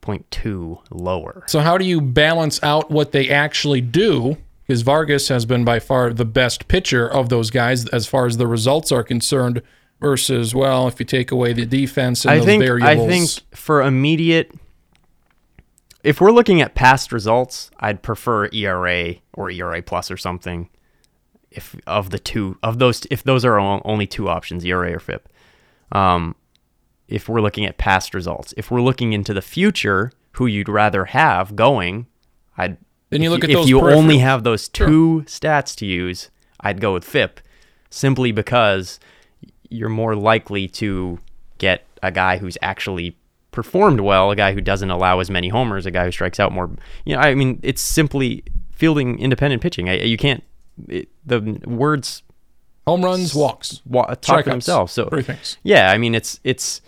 [SPEAKER 2] 0.2 lower.
[SPEAKER 1] So how do you balance out what they actually do? Because Vargas has been by far the best pitcher of those guys as far as the results are concerned. Versus, well, if you take away the defense and
[SPEAKER 2] I
[SPEAKER 1] those
[SPEAKER 2] think
[SPEAKER 1] variables,
[SPEAKER 2] I think for immediate if we're looking at past results, I'd prefer ERA or ERA plus or something. If of the two of those, if those are only two options, ERA or FIP. Um, if we're looking at past results, if we're looking into the future, who you'd rather have going, I'd.
[SPEAKER 1] Then you
[SPEAKER 2] if
[SPEAKER 1] look at
[SPEAKER 2] if
[SPEAKER 1] those
[SPEAKER 2] you only have those two stats to use, I'd go with FIP, simply because you're more likely to get a guy who's actually performed well, a guy who doesn't allow as many homers, a guy who strikes out more. You know, I mean, it's simply fielding independent pitching. I, you can't. It, the words
[SPEAKER 1] home runs, walks,
[SPEAKER 2] wa- talk
[SPEAKER 1] strikeouts,
[SPEAKER 2] for themselves. So
[SPEAKER 1] three things.
[SPEAKER 2] yeah, I mean, it's it's.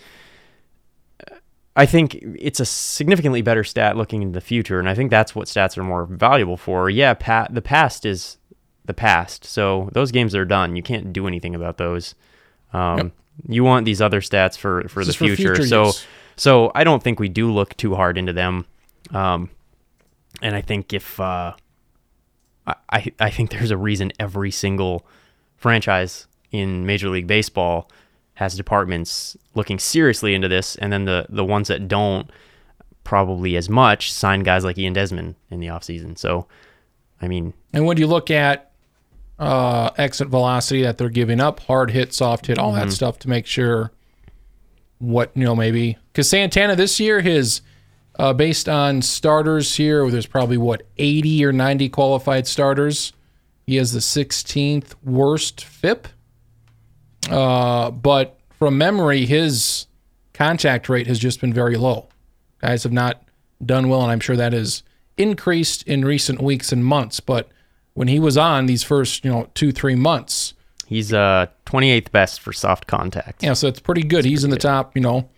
[SPEAKER 2] I think it's a significantly better stat looking into the future, and I think that's what stats are more valuable for. Yeah, pa- the past is the past, so those games are done. You can't do anything about those. Um,
[SPEAKER 1] Yep.
[SPEAKER 2] You want these other stats for for the
[SPEAKER 1] is for
[SPEAKER 2] future.
[SPEAKER 1] future
[SPEAKER 2] so
[SPEAKER 1] use.
[SPEAKER 2] So I don't think we do look too hard into them. Um, and I think if uh, I- I think there's a reason every single franchise in Major League Baseball has departments looking seriously into this, and then the the ones that don't probably as much sign guys like Ian Desmond in the offseason. So, I mean,
[SPEAKER 1] And when you look at uh, exit velocity that they're giving up, hard hit, soft hit, all
[SPEAKER 2] Mm-hmm.
[SPEAKER 1] that stuff to make sure what you know maybe because Santana this year his uh, based on starters here, there's probably what 80 or 90 qualified starters. He has the 16th worst FIP. Uh, but from memory, his contact rate has just been very low. Guys have not done well, and I'm sure that has increased in recent weeks and months. But when he was on these first, you know, two three months,
[SPEAKER 2] he's uh 28th best for soft contact.
[SPEAKER 1] yeah, so it's pretty good. he's in the top, you know,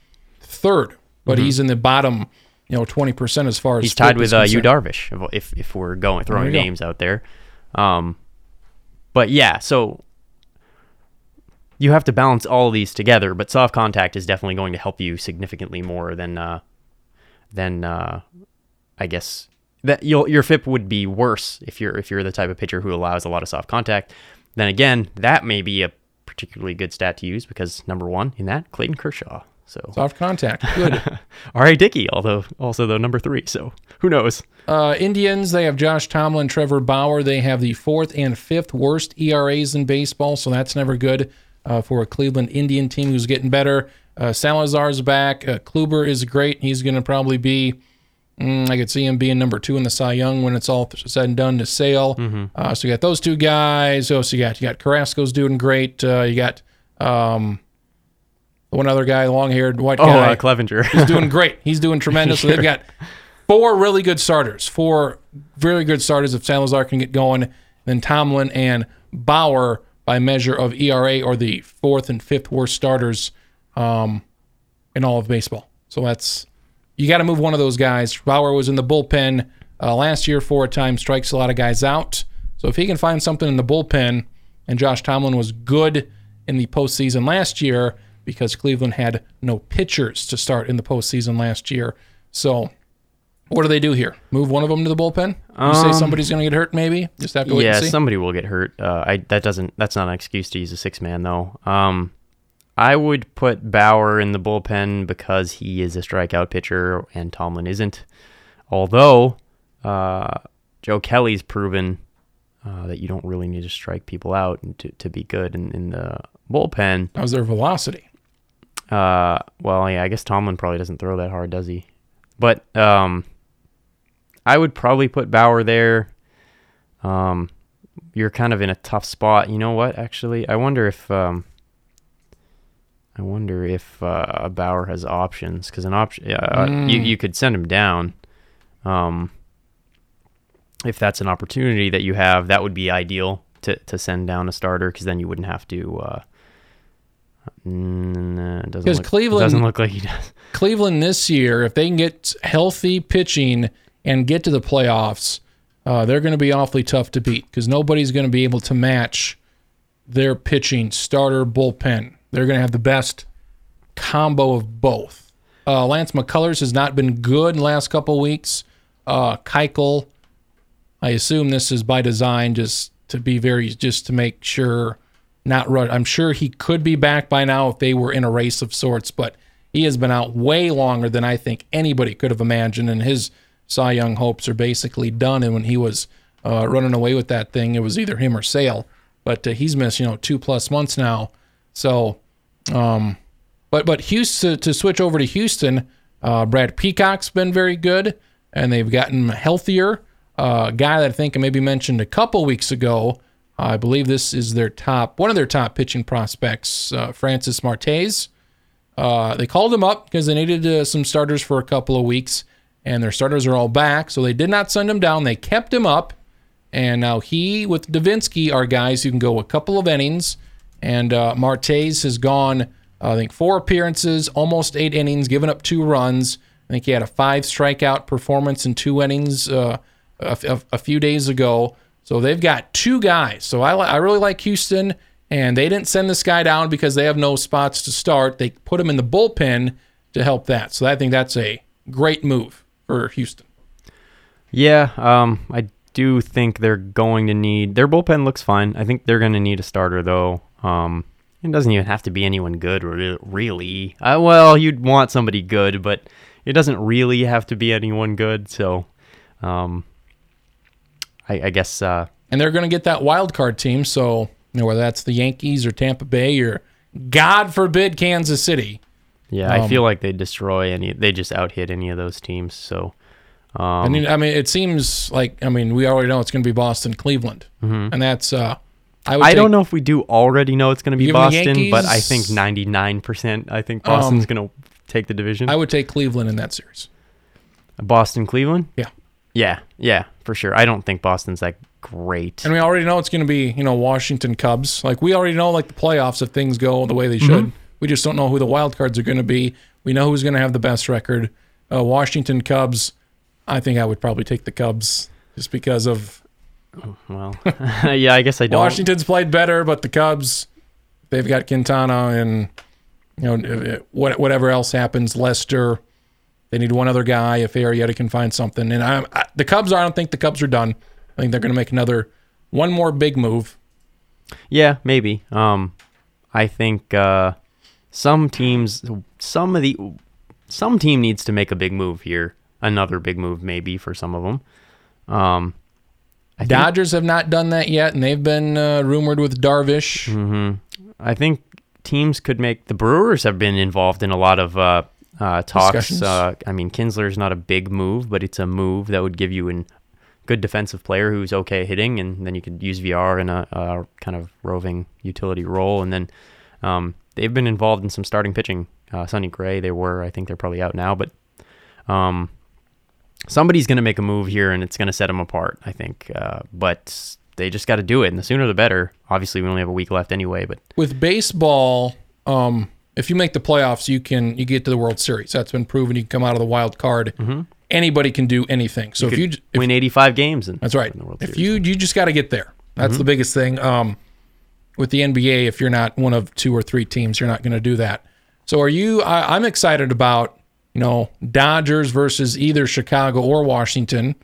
[SPEAKER 1] third, but he's in the bottom, you know, 20 percent as far as
[SPEAKER 2] Mm-hmm. He's tied with uh, Yu. Darvish if if we're going throwing
[SPEAKER 1] you go.
[SPEAKER 2] names out there. Um, but yeah, so you have to balance all these together. But soft contact is definitely going to help you significantly more than uh, than uh, I guess that your your FIP would be worse if you're if you're the type of pitcher who allows a lot of soft contact. Then again, that may be a particularly good stat to use because number one in that Clayton Kershaw. So
[SPEAKER 1] Soft contact. Good.
[SPEAKER 2] R.A. Dickey, although also though number three. So who knows?
[SPEAKER 1] Uh, Indians, they have Josh Tomlin, Trevor Bauer. They have the fourth and fifth worst ERAs in baseball, so that's never good uh, for a Cleveland Indian team who's getting better. Uh, Salazar's back. Uh, Kluber is great. He's going to probably be, mm, I could see him being number two in the Cy Young when it's all said and done to Sale. Uh, so you got those two guys. Oh, so you got you got Carrasco's doing great. Uh, you got um, one other guy, long haired white
[SPEAKER 2] Oh,
[SPEAKER 1] guy
[SPEAKER 2] uh, Clevinger.
[SPEAKER 1] he's doing great. He's doing tremendous. So they've got four really good starters, four very good starters if Salazar can get going. Then Tomlin and Bauer, by measure of ERA, are the fourth and fifth worst starters um, in all of baseball. So that's you got to move one of those guys. Bauer was in the bullpen uh, last year for a time, strikes a lot of guys out. So if he can find something in the bullpen, and Josh Tomlin was good in the postseason last year because Cleveland had no pitchers to start in the postseason last year. So what do they do here? Move one of them to the bullpen? You say
[SPEAKER 2] Um,
[SPEAKER 1] somebody's going to get hurt? Maybe just have to wait
[SPEAKER 2] yeah,
[SPEAKER 1] and see.
[SPEAKER 2] somebody will get hurt. Uh, I that doesn't that's not an excuse to use a six man though. Um, I would put Bauer in the bullpen because he is a strikeout pitcher and Tomlin isn't. Although uh, Joe Kelly's proven uh, that you don't really need to strike people out to, to be good in, in the bullpen.
[SPEAKER 1] How's their velocity?
[SPEAKER 2] Uh, well, yeah, I guess Tomlin probably doesn't throw that hard, does he? But um, I would probably put Bauer there. Um, you're kind of in a tough spot. You know what? Actually, I wonder if um, I wonder if uh, Bauer has options because an option uh, you you could send him down. Um, if that's an opportunity that you have, that would be ideal to to send down a starter because then you wouldn't have to. Uh, mm, it doesn't
[SPEAKER 1] 'Cause
[SPEAKER 2] look,
[SPEAKER 1] Cleveland-
[SPEAKER 2] doesn't look like he does.
[SPEAKER 1] Cleveland this year, if they can get healthy pitching and get to the playoffs, uh, they're going to be awfully tough to beat because nobody's going to be able to match their pitching starter bullpen. They're going to have the best combo of both. Uh, Lance McCullers has not been good in the last couple weeks. Uh, Keuchel, I assume this is by design, just to be very, just to make sure not run. I'm sure he could be back by now if they were in a race of sorts, but he has been out way longer than I think anybody could have imagined, and his Cy Young hopes are basically done. And when he was uh, running away with that thing, it was either him or Sale. But uh, he's missed, you know, two plus months now. So, um, but but Houston to switch over to Houston, uh, Brad Peacock's been very good, and they've gotten healthier. Uh, guy that I think I maybe mentioned a couple weeks ago. I believe this is their top, one of their top pitching prospects, uh, Francis Martes. Uh, they called him up because they needed uh, some starters for a couple of weeks, and their starters are all back. So they did not send him down. They kept him up, and now he with Devenski are guys who can go a couple of innings. And uh, Martes has gone, I think, four appearances, almost eight innings, given up two runs. I think he had a five strikeout performance in two innings uh, a, a- a few days ago. So they've got two guys. So I, I really like Houston, and they didn't send this guy down because they have no spots to start. They put him in the bullpen to help that. So I think that's a great move for Houston.
[SPEAKER 2] Yeah, um, I do think they're going to need their bullpen looks fine. I think they're going to need a starter though. Um, it doesn't even have to be anyone good, re- really. Uh, well, you'd want somebody good, but it doesn't really have to be anyone good. So, um, I, I guess uh,
[SPEAKER 1] and they're going to get that wild card team. So you know, whether that's the Yankees or Tampa Bay or God forbid Kansas City,
[SPEAKER 2] yeah, I feel like they destroy any. They just out hit any of those teams. So, um,
[SPEAKER 1] I mean, I mean, it seems like I mean we already know it's going to be Boston, Cleveland, and that's uh, I.
[SPEAKER 2] Mm-hmm. I don't know if we do already know it's going to be
[SPEAKER 1] You give me the
[SPEAKER 2] Boston, but I think ninety nine percent. I think Boston's
[SPEAKER 1] Um,
[SPEAKER 2] going to take the division.
[SPEAKER 1] I would take Cleveland in that series.
[SPEAKER 2] Boston, Cleveland.
[SPEAKER 1] Yeah.
[SPEAKER 2] Yeah, yeah, for sure. I don't think Boston's that great.
[SPEAKER 1] And we already know it's going to be, you know, Washington Cubs. Like we already know, like the playoffs, if things go the way they should. We just don't know who the wild cards are going to be. We know who's going to have the best record. Uh, Washington Cubs. I think I would probably take the Cubs just because of
[SPEAKER 2] well, yeah, I guess I don't.
[SPEAKER 1] Washington's played better, but the Cubs they've got Quintana and you know whatever else happens, Lester. They need one other guy if Arrieta can find something. And I, I, the Cubs, I don't think the Cubs are done. I think they're going to make another one more big move.
[SPEAKER 2] Yeah, maybe. Um, I think uh, some teams, some of the, some team needs to make a big move here. Another big move, maybe for some of them. Um,
[SPEAKER 1] I Dodgers think, have not done that yet, and they've been uh, rumored with Darvish.
[SPEAKER 2] Mm-hmm. I think teams could make. The Brewers have been involved in a lot of uh, uh, talks. Uh, I mean, Kinsler is not a big move, but it's a move that would give you a good defensive player who's okay hitting, and then you could use Villar in a, a kind of roving utility role. And then um, they've been involved in some starting pitching. Uh, Sonny Gray, they were. I think they're probably out now, but um, somebody's going to make a move here, and it's going to set them apart. I think, uh, but they just got to do it, and the sooner the better. Obviously, we only have a week left anyway. But
[SPEAKER 1] with baseball, um, if you make the playoffs, you can you get to the World Series. That's been proven. You can come out of the wild card. Mm-hmm. Anybody can do anything. So
[SPEAKER 2] you
[SPEAKER 1] if you
[SPEAKER 2] if, win 85 games, and
[SPEAKER 1] that's right. if you you just got to get there. That's mm-hmm. the biggest thing. Um, with the NBA, if you're not one of two or three teams, you're not going to do that. So are you? I, I'm excited about you know Dodgers versus either Chicago or Washington.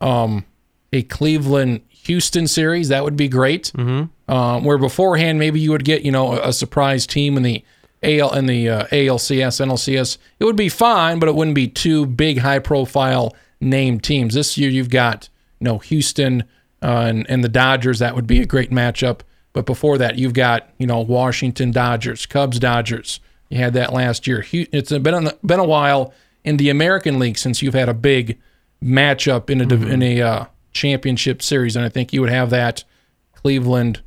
[SPEAKER 1] Um, a Cleveland Houston series that would be great.
[SPEAKER 2] Mm-hmm.
[SPEAKER 1] Um, where beforehand maybe you would get you know a, a surprise team in the AL in the uh, ALCS, NLCS. It would be fine, but it wouldn't be two big high profile named teams. This year you've got you know Houston uh, and and the Dodgers. That would be a great matchup. But before that, you've got you know Washington Dodgers, Cubs Dodgers. You had that last year. It's been been a while in the American League since you've had a big matchup in a mm-hmm. in a uh, championship series, and I think you would have that Cleveland,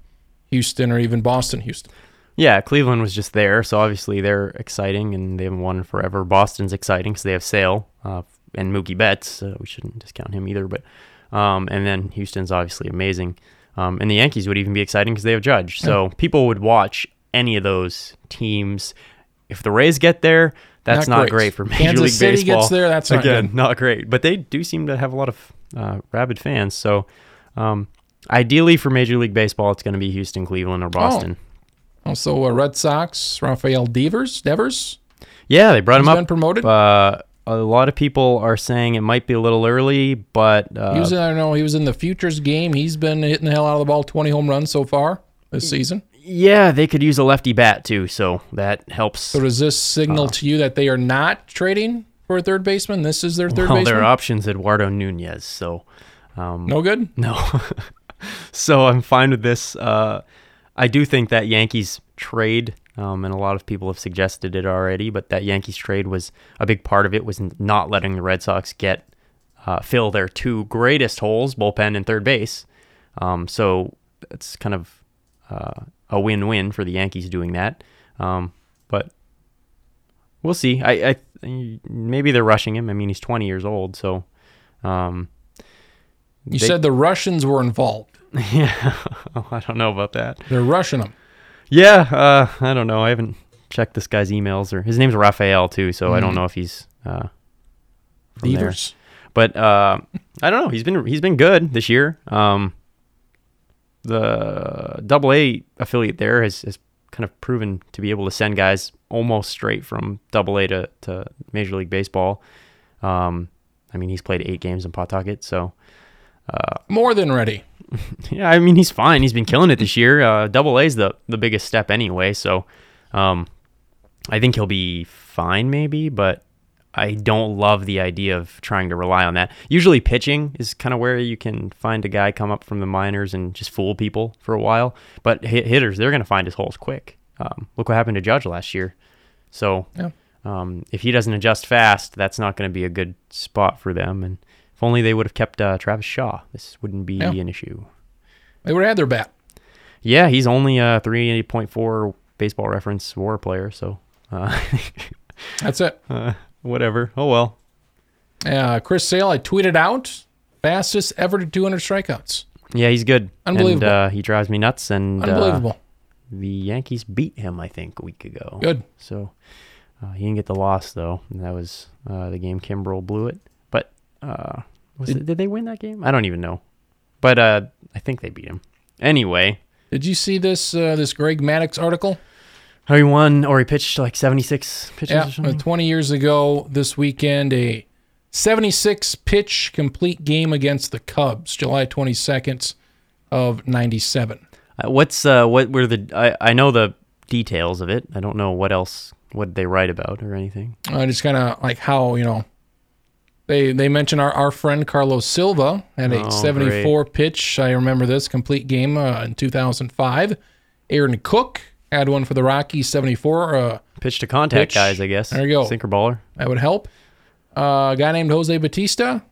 [SPEAKER 1] Houston, or even Boston, Houston.
[SPEAKER 2] Yeah, Cleveland was just there, so obviously they're exciting and they haven't won forever. Boston's exciting because they have Sale uh, and Mookie Betts. Uh, we shouldn't discount him either, but um, and then Houston's obviously amazing. Um, and the Yankees would even be exciting because they have Judge. So yeah. people would watch any of those teams. If the Rays get there, that's not, not great. great. for Major
[SPEAKER 1] Kansas
[SPEAKER 2] League
[SPEAKER 1] City
[SPEAKER 2] Baseball.
[SPEAKER 1] gets there, that's not
[SPEAKER 2] again
[SPEAKER 1] good.
[SPEAKER 2] not great. But they do seem to have a lot of uh, rabid fans. So um, ideally for Major League Baseball, it's going to be Houston, Cleveland, or Boston.
[SPEAKER 1] Oh. Also, uh, Red Sox, Rafael Devers, Devers.
[SPEAKER 2] Yeah, they brought
[SPEAKER 1] He's
[SPEAKER 2] him up.
[SPEAKER 1] Been promoted.
[SPEAKER 2] Uh, a lot of people are saying it might be a little early, but uh,
[SPEAKER 1] he was. I don't know. He was in the futures game. He's been hitting the hell out of the ball. Twenty home runs so far this season.
[SPEAKER 2] Yeah, they could use a lefty bat too, so that helps.
[SPEAKER 1] So does this signal uh, to you that they are not trading for a third baseman? This is their third
[SPEAKER 2] well,
[SPEAKER 1] baseman.
[SPEAKER 2] their options Eduardo Nunez. So um,
[SPEAKER 1] no good.
[SPEAKER 2] No. so I'm fine with this. Uh, I do think that Yankees trade um, and a lot of people have suggested it already. But that Yankees trade was a big part of it was not letting the Red Sox get uh, fill their two greatest holes, bullpen and third base. Um, so it's kind of uh, a win-win for the Yankees doing that. Um, but we'll see. I, I, maybe they're rushing him. I mean, he's 20 years old, so. Um,
[SPEAKER 1] you they, said the Russians were involved.
[SPEAKER 2] Yeah, I don't know about that.
[SPEAKER 1] They're rushing him.
[SPEAKER 2] Yeah, uh, I don't know. I haven't checked this guy's emails or his name's Raphael too, so mm. I don't mm. know if he's uh,
[SPEAKER 1] Beavers.
[SPEAKER 2] But uh, I don't know. He's been he's been good this year. Um, the Double A affiliate there has, has kind of proven to be able to send guys almost straight from Double A to, to Major League Baseball. Um, I mean, he's played eight games in Pawtucket, so
[SPEAKER 1] uh, more than ready.
[SPEAKER 2] yeah, I mean he's fine. He's been killing it this year. Uh, double A is the the biggest step anyway, so um, I think he'll be fine maybe, but I don't love the idea of trying to rely on that. Usually pitching is kind of where you can find a guy come up from the minors and just fool people for a while. But hit hitters, they're going to find his holes quick. Um, look what happened to Judge last year. So
[SPEAKER 1] yeah.
[SPEAKER 2] um, if he doesn't adjust fast, that's not going to be a good spot for them. And if only they would have kept uh, Travis Shaw, this wouldn't be yeah. an issue.
[SPEAKER 1] They would have had their bat.
[SPEAKER 2] Yeah, he's only a 3.4 baseball reference war player, so uh,
[SPEAKER 1] that's it.
[SPEAKER 2] Uh, whatever. Oh well.
[SPEAKER 1] Uh, Chris Sale, I tweeted out fastest ever to 200 strikeouts.
[SPEAKER 2] Yeah, he's good.
[SPEAKER 1] Unbelievable.
[SPEAKER 2] And, uh, he drives me nuts. And
[SPEAKER 1] uh, unbelievable.
[SPEAKER 2] the Yankees beat him, I think, a week ago.
[SPEAKER 1] Good.
[SPEAKER 2] So uh, he didn't get the loss though. And that was uh, the game. Kimbrel blew it. But uh, was did, it, did they win that game? I don't even know, but uh, I think they beat him. Anyway,
[SPEAKER 1] Did you see this uh, this Greg Maddux article?
[SPEAKER 2] Oh, he won, or he pitched like 76 pitches
[SPEAKER 1] Yeah,
[SPEAKER 2] or
[SPEAKER 1] uh,
[SPEAKER 2] something?
[SPEAKER 1] 20 years ago this weekend, a 76 pitch complete game against the Cubs, July 22nd of 97.
[SPEAKER 2] Uh, what's uh what were the I, I know the details of it. I don't know what else what they write about or anything.
[SPEAKER 1] Uh, just kind of like how, you know, they they mention our, our friend Carlos Silva had a
[SPEAKER 2] Oh,
[SPEAKER 1] 74 pitch. I remember this complete game uh, in 2005. Aaron Cook had one for the Rockies, 74. Uh,
[SPEAKER 2] Pitch to contact
[SPEAKER 1] Pitch.
[SPEAKER 2] guys, I guess.
[SPEAKER 1] There you go.
[SPEAKER 2] Sinker baller.
[SPEAKER 1] that would help. Uh, a guy named Jose Bautista,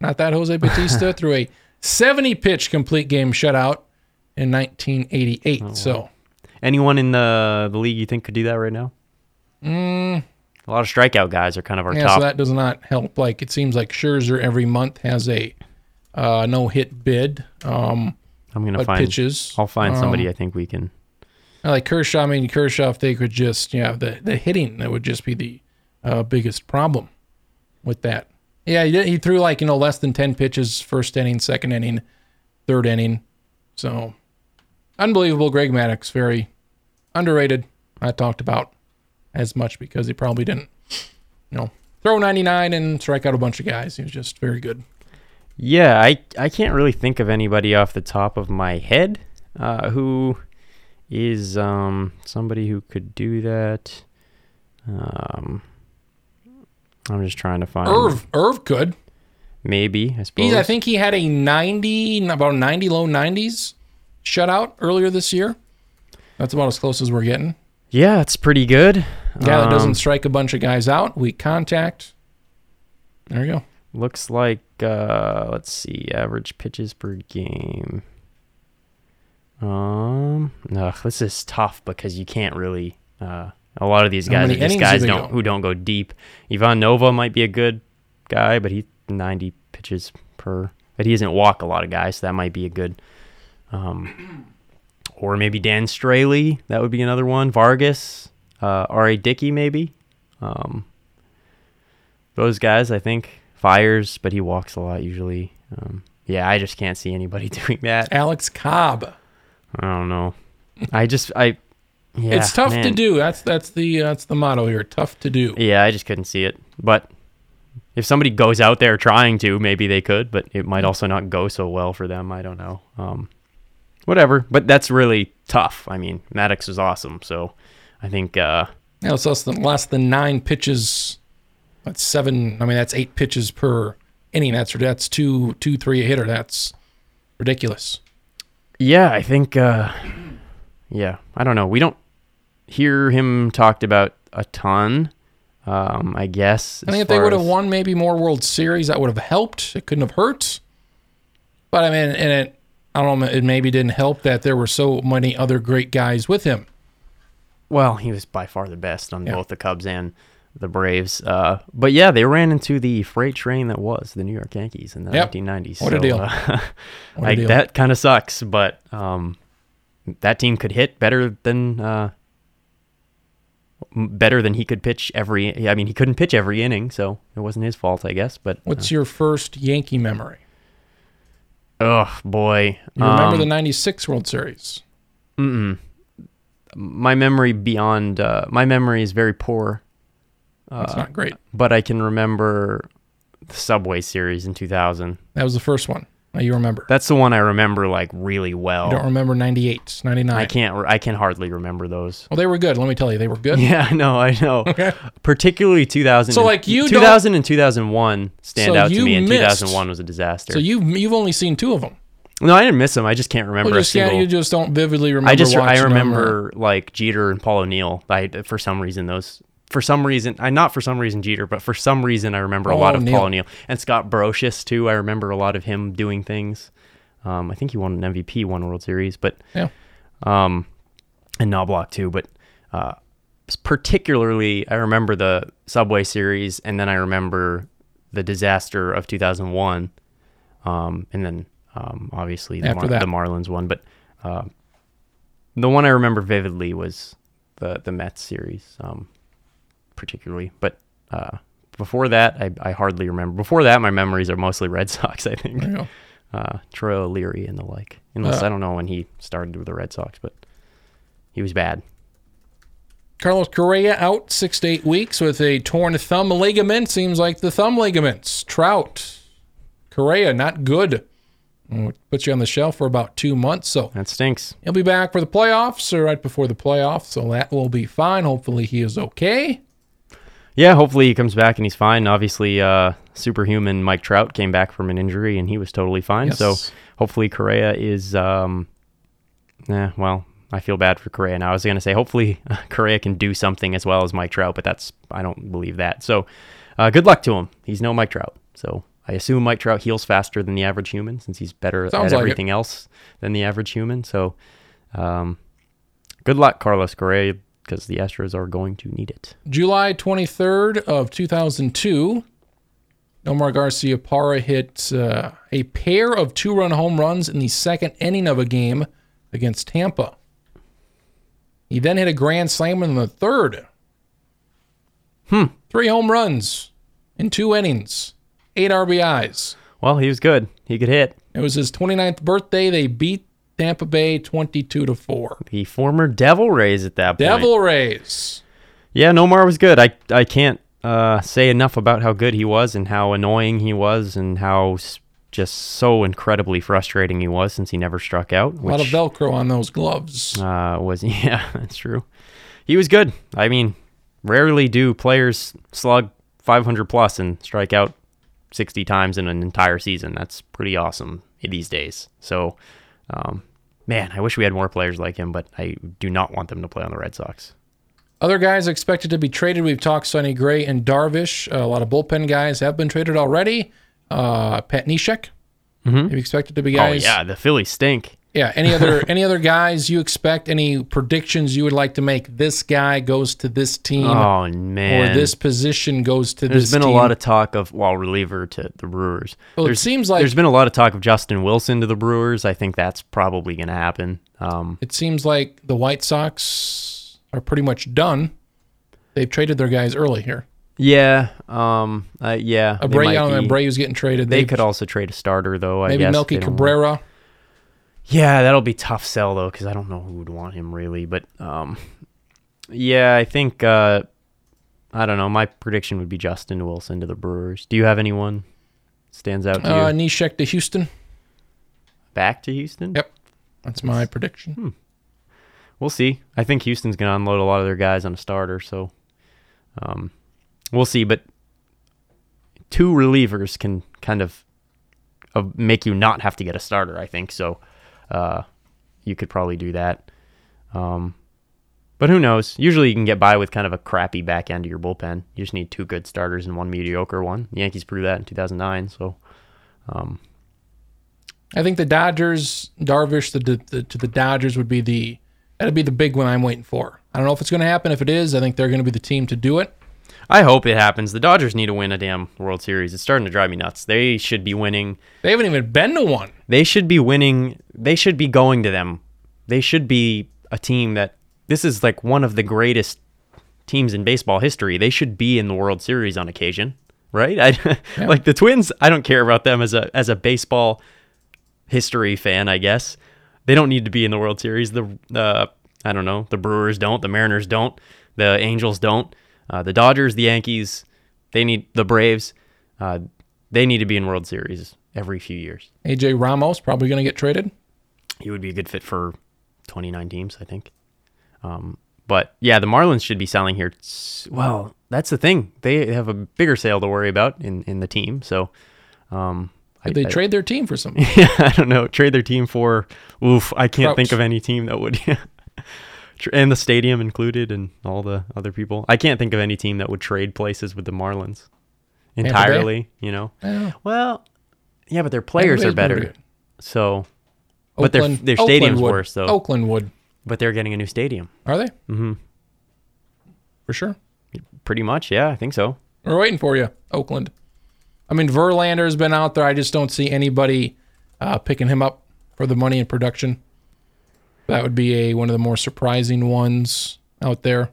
[SPEAKER 1] not that Jose Bautista, threw a 70 pitch complete game shutout in 1988.
[SPEAKER 2] Oh,
[SPEAKER 1] So
[SPEAKER 2] Anyone in the the league you think could do that right now?
[SPEAKER 1] Mm.
[SPEAKER 2] A lot of strikeout guys are kind of our
[SPEAKER 1] yeah,
[SPEAKER 2] top.
[SPEAKER 1] so that does not help. Like it seems like Scherzer every month has a uh, no hit bid. Um,
[SPEAKER 2] I'm gonna find.
[SPEAKER 1] pitches.
[SPEAKER 2] I'll find somebody
[SPEAKER 1] Um,
[SPEAKER 2] I think we can.
[SPEAKER 1] Like Kershaw. I mean Kershaw, if they could just yeah the the hitting that would just be the uh, biggest problem with that. Yeah, he, he threw like you know less than ten pitches first inning, second inning, third inning. So unbelievable. Greg Maddux very underrated. I talked about as much because he probably didn't you know throw 99 and strike out a bunch of guys. He was just very good.
[SPEAKER 2] Yeah, I I can't really think of anybody off the top of my head uh, who is um somebody who could do that. Um, I'm just trying to find
[SPEAKER 1] Irv Irv could.
[SPEAKER 2] maybe I suppose.
[SPEAKER 1] He's, I think he had a 90, about 90 low 90s shutout earlier this year. That's about as close as we're getting.
[SPEAKER 2] Yeah, it's pretty good.
[SPEAKER 1] Guy that
[SPEAKER 2] Um,
[SPEAKER 1] doesn't strike a bunch of guys out. Weak contact. There you go.
[SPEAKER 2] Looks like uh let's see, average pitches per game. Um no, this is tough because you can't really uh a lot of these guys are just
[SPEAKER 1] do
[SPEAKER 2] guys don't
[SPEAKER 1] go?
[SPEAKER 2] who don't go deep. Ivan Nova might be a good guy, but he's 90 pitches per but he doesn't walk a lot of guys, so that might be a good um or maybe Dan Straily, that would be another one. Vargas, uh R.A. Dickey maybe. Um those guys, I think, fires, but he walks a lot usually. Um, yeah, I just can't see anybody doing that.
[SPEAKER 1] Alex Cobb.
[SPEAKER 2] I don't know. I just, I, yeah,
[SPEAKER 1] it's tough to do. That's that's the uh, that's the motto here. Tough to do.
[SPEAKER 2] Yeah, I just couldn't see it. But if somebody goes out there trying to, maybe they could, but it might also not go so well for them. I don't know. Um, whatever. But that's really tough. I mean, Maddux is awesome, so I think. Uh,
[SPEAKER 1] Now it's less than less than nine pitches. That's seven. I mean, that's eight pitches per inning. That's that's two two three a hitter. That's ridiculous.
[SPEAKER 2] Yeah, I think. Uh, yeah, I don't know. We don't hear him talked about a ton. Um, I guess.
[SPEAKER 1] I think if they would have
[SPEAKER 2] as-
[SPEAKER 1] won maybe more World Series, that would have helped. It couldn't have hurt. But I mean, and it, I don't know, it maybe didn't help that there were so many other great guys with him.
[SPEAKER 2] Well, he was by far the best on
[SPEAKER 1] Yeah.
[SPEAKER 2] both the Cubs and the Braves. Uh, but yeah, they ran into the freight train that was the New York Yankees in the
[SPEAKER 1] Yep.
[SPEAKER 2] 1990s.
[SPEAKER 1] What a deal.
[SPEAKER 2] Uh,
[SPEAKER 1] What a
[SPEAKER 2] like
[SPEAKER 1] deal.
[SPEAKER 2] that kind of sucks, but um, that team could hit better than uh, better than he could pitch every. I mean, he couldn't pitch every inning, so it wasn't his fault, I guess. But
[SPEAKER 1] What's your first Yankee memory?
[SPEAKER 2] oh boy,
[SPEAKER 1] You remember
[SPEAKER 2] Um,
[SPEAKER 1] the 96 World Series?
[SPEAKER 2] Mm-mm. My memory beyond uh, my memory is very poor.
[SPEAKER 1] That's
[SPEAKER 2] Uh,
[SPEAKER 1] not great.
[SPEAKER 2] but I can remember the Subway series in 2000.
[SPEAKER 1] That was the first one. Now you remember.
[SPEAKER 2] That's the one I remember like really well.
[SPEAKER 1] You don't remember 98, 99.
[SPEAKER 2] I can't. I can hardly remember those.
[SPEAKER 1] Well, they were good. Let me tell you, they were good.
[SPEAKER 2] Yeah, I know. I know.
[SPEAKER 1] Okay.
[SPEAKER 2] Particularly 2000.
[SPEAKER 1] So, like, you don't-
[SPEAKER 2] 2000 and 2001 stand
[SPEAKER 1] So
[SPEAKER 2] out to me, and
[SPEAKER 1] missed-
[SPEAKER 2] 2001 was a disaster.
[SPEAKER 1] So you you've only seen two of them.
[SPEAKER 2] no, I didn't miss them. I just can't remember
[SPEAKER 1] Well,
[SPEAKER 2] a
[SPEAKER 1] just yeah,
[SPEAKER 2] single.
[SPEAKER 1] you just don't vividly remember.
[SPEAKER 2] I just I
[SPEAKER 1] them or-
[SPEAKER 2] remember like Jeter and Paul O'Neill. I for some reason those for some reason I not for some reason Jeter, but for some reason I remember a
[SPEAKER 1] Oh,
[SPEAKER 2] lot of
[SPEAKER 1] O'Neill.
[SPEAKER 2] Paul O'Neill and Scott Brosius too. I remember a lot of him doing things. Um, I think he won an MVP, one World Series, but
[SPEAKER 1] Yeah.
[SPEAKER 2] um, and Knoblauch too. But uh, particularly, I remember the Subway Series, and then I remember the disaster of 2001, um, and then um, obviously the,
[SPEAKER 1] that.
[SPEAKER 2] the Marlins one. But uh, the one I remember vividly was the the Mets series, um, particularly. But uh, before that, I, I hardly remember. Before that, my memories are mostly Red Sox. I think.
[SPEAKER 1] Go.
[SPEAKER 2] uh, Troy O'Leary and the like. Unless
[SPEAKER 1] Uh.
[SPEAKER 2] I don't know when he started with the Red Sox, but he was bad.
[SPEAKER 1] Carlos Correa out six to eight weeks with a torn thumb ligament. Seems like the thumb ligaments. Trout, Correa, not good. Mm, Puts you on the shelf for about two months. So
[SPEAKER 2] That stinks.
[SPEAKER 1] he'll be back for the playoffs or right before the playoffs. So that will be fine. Hopefully he is okay.
[SPEAKER 2] Yeah, hopefully he comes back and he's fine. Obviously, uh, superhuman Mike Trout came back from an injury and he was totally fine. So hopefully Correa is. Um, yeah, well, I feel bad for Correa now. I was gonna say hopefully Correa can do something as well as Mike Trout, but that's I don't believe that. So uh, good luck to him. He's no Mike Trout. So I assume Mike Trout heals faster than the average human since he's better
[SPEAKER 1] Sounds
[SPEAKER 2] at
[SPEAKER 1] like it.
[SPEAKER 2] everything else than the average human. So um, good luck, Carlos Correa, because the Astros are going to need it.
[SPEAKER 1] July 23rd of 2002, Nomar Garciaparra hit uh, a pair of two-run home runs in the second inning of a game against Tampa. He then hit a grand slam in the third.
[SPEAKER 2] Hmm.
[SPEAKER 1] Three home runs in two innings, eight RBIs.
[SPEAKER 2] Well, he was good. He could hit.
[SPEAKER 1] It was his 29th birthday. They beat Tampa Bay 22 to 4.
[SPEAKER 2] The former Devil Rays at that point.
[SPEAKER 1] Devil Rays.
[SPEAKER 2] Yeah, Nomar was good. I I can't uh, say enough about how good he was and how annoying he was and how just so incredibly frustrating he was since he never struck out.
[SPEAKER 1] A lot of Velcro on those gloves.
[SPEAKER 2] uh, was yeah, that's true. He was good. I mean, rarely do players slug 500 plus and strike out 60 times in an entire season. That's pretty awesome these days. So, um, man, I wish we had more players like him, but I do not want them to play on the Red Sox.
[SPEAKER 1] Other guys expected to be traded. We've talked Sonny Gray and Darvish. a lot of bullpen guys have been traded already. Uh, Pat Neshek.
[SPEAKER 2] Mhm.
[SPEAKER 1] You expected to be guys.
[SPEAKER 2] Oh yeah, the Phillies stink.
[SPEAKER 1] Yeah. Any other any other guys you expect? Any predictions you would like to make? This guy goes to this team,
[SPEAKER 2] Oh man,
[SPEAKER 1] or this position goes to
[SPEAKER 2] There's
[SPEAKER 1] this.
[SPEAKER 2] There's been
[SPEAKER 1] team.
[SPEAKER 2] a lot of talk of well reliever to the Brewers.
[SPEAKER 1] Well, it seems like-
[SPEAKER 2] there's been a lot of talk of Justin Wilson to the Brewers. I think that's probably going to happen. Um,
[SPEAKER 1] It seems like the White Sox are pretty much done. They've traded their guys early here.
[SPEAKER 2] yeah, um, uh, yeah. they might
[SPEAKER 1] Abreu and Abreu's getting traded.
[SPEAKER 2] They
[SPEAKER 1] They've-
[SPEAKER 2] could also trade a starter though. I
[SPEAKER 1] maybe
[SPEAKER 2] guess
[SPEAKER 1] Melky Cabrera.
[SPEAKER 2] Yeah, that'll be tough sell though because I don't know who would want him really. But um, yeah, I think uh, I don't know. My prediction would be Justin Wilson to the Brewers. Do you have anyone stands out to
[SPEAKER 1] Uh,
[SPEAKER 2] you?
[SPEAKER 1] Neshek to Houston.
[SPEAKER 2] Back to Houston?
[SPEAKER 1] Yep. That's my prediction.
[SPEAKER 2] we'll see. I think Houston's going to unload a lot of their guys on a starter, so um, we'll see. But two relievers can kind of uh, make you not have to get a starter. I think so. Uh, you could probably do that. Um, but who knows? Usually you can get by with kind of a crappy back end of your bullpen. You just need two good starters and one mediocre one. The Yankees proved that in 2009. So um,
[SPEAKER 1] I think the Dodgers, Darvish the, the, to the Dodgers would be the that'd be the big one I'm waiting for. I don't know if it's going to happen. If it is, I think they're going to be the team to do it.
[SPEAKER 2] I hope it happens. The Dodgers need to win a damn World Series. It's starting to drive me nuts. They should be winning.
[SPEAKER 1] They haven't even been to one.
[SPEAKER 2] They should be winning. They should be going to them. They should be a team that this is like one of the greatest teams in baseball history. They should be in the World Series on occasion, right? I, Like the Twins, I don't care about them as a as a baseball history fan. I guess they don't need to be in the World Series. The uh, I don't know. The Brewers don't. The Mariners don't. The Angels don't. Uh, the Dodgers, the Yankees, they need the Braves. Uh, they need to be in World Series every few years.
[SPEAKER 1] AJ Ramos probably going to get traded.
[SPEAKER 2] He would be a good fit for 29 teams, I think. Um, but yeah, the Marlins should be selling here. Well, that's the thing. They have a bigger sale to worry about in, in the team. So, um, I,
[SPEAKER 1] they
[SPEAKER 2] I-
[SPEAKER 1] trade their team for something?
[SPEAKER 2] yeah, I don't know. Trade their team for oof. I can't think of any team that would. Tr- and the stadium included, and all the other people. I can't think of any team that would trade places with the Marlins entirely. You know.
[SPEAKER 1] Yeah.
[SPEAKER 2] Well, yeah, but their players are better. So, but their
[SPEAKER 1] Oakland-
[SPEAKER 2] their
[SPEAKER 1] Oakland
[SPEAKER 2] stadium's
[SPEAKER 1] would.
[SPEAKER 2] worse though.
[SPEAKER 1] Oakland would.
[SPEAKER 2] But they're getting a new stadium.
[SPEAKER 1] Are they?
[SPEAKER 2] Mm-hmm.
[SPEAKER 1] For sure.
[SPEAKER 2] Pretty much, yeah, I think so.
[SPEAKER 1] We're waiting for you, Oakland. I mean, Verlander's been out there. I just don't see anybody uh, picking him up for the money and production. That would be a one of the more surprising ones out there.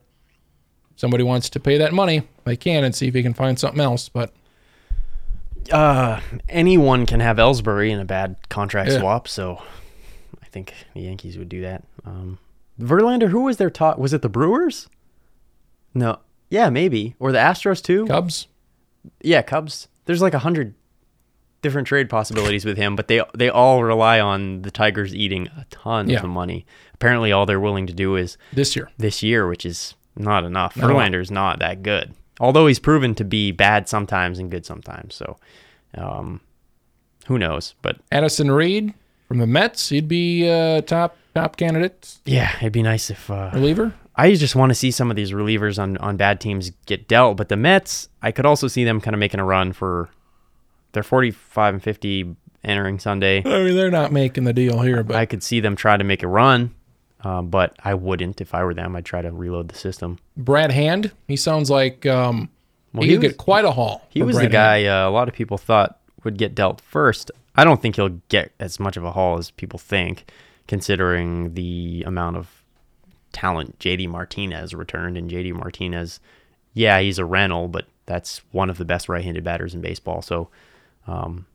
[SPEAKER 1] Somebody wants to pay that money, they can and see if he can find something else. But
[SPEAKER 2] uh, anyone can have Ellsbury in a bad contract
[SPEAKER 1] Yeah.
[SPEAKER 2] swap, so I think the Yankees would do that. Um, Verlander, who was their top? Was it the Brewers? No, yeah, maybe, or the Astros too.
[SPEAKER 1] Cubs.
[SPEAKER 2] Yeah, Cubs. There's like a hundred different trade possibilities with him, but they they all rely on the Tigers eating a ton
[SPEAKER 1] Yeah.
[SPEAKER 2] of money. Apparently, all they're willing to do is
[SPEAKER 1] this year.
[SPEAKER 2] this year, which is not enough.
[SPEAKER 1] Not.
[SPEAKER 2] Verlander's not that good, although he's proven to be bad sometimes and good sometimes. So, um, who knows? But
[SPEAKER 1] Addison Reed from the Mets. He'd be uh, top top candidate
[SPEAKER 2] yeah, it'd be nice if uh,
[SPEAKER 1] reliever.
[SPEAKER 2] I just want to see some of these relievers on on bad teams get dealt. But the Mets, I could also see them kind of making a run for their 45 and 50 entering Sunday.
[SPEAKER 1] I mean, they're not making the deal here, but
[SPEAKER 2] I could see them try to make a run, um, but I wouldn't if I were them. I'd try to reload the system.
[SPEAKER 1] Brad Hand. He sounds like um,
[SPEAKER 2] Well,
[SPEAKER 1] he,
[SPEAKER 2] he
[SPEAKER 1] could
[SPEAKER 2] was-
[SPEAKER 1] get quite a haul.
[SPEAKER 2] He was the
[SPEAKER 1] Brad Hand.
[SPEAKER 2] guy uh, a lot of people thought would get dealt first. I don't think he'll get as much of a haul as people think, considering the amount of talent JD Martinez returned. And JD Martinez, yeah, he's a rental, but that's one of the best right-handed batters in baseball. So um,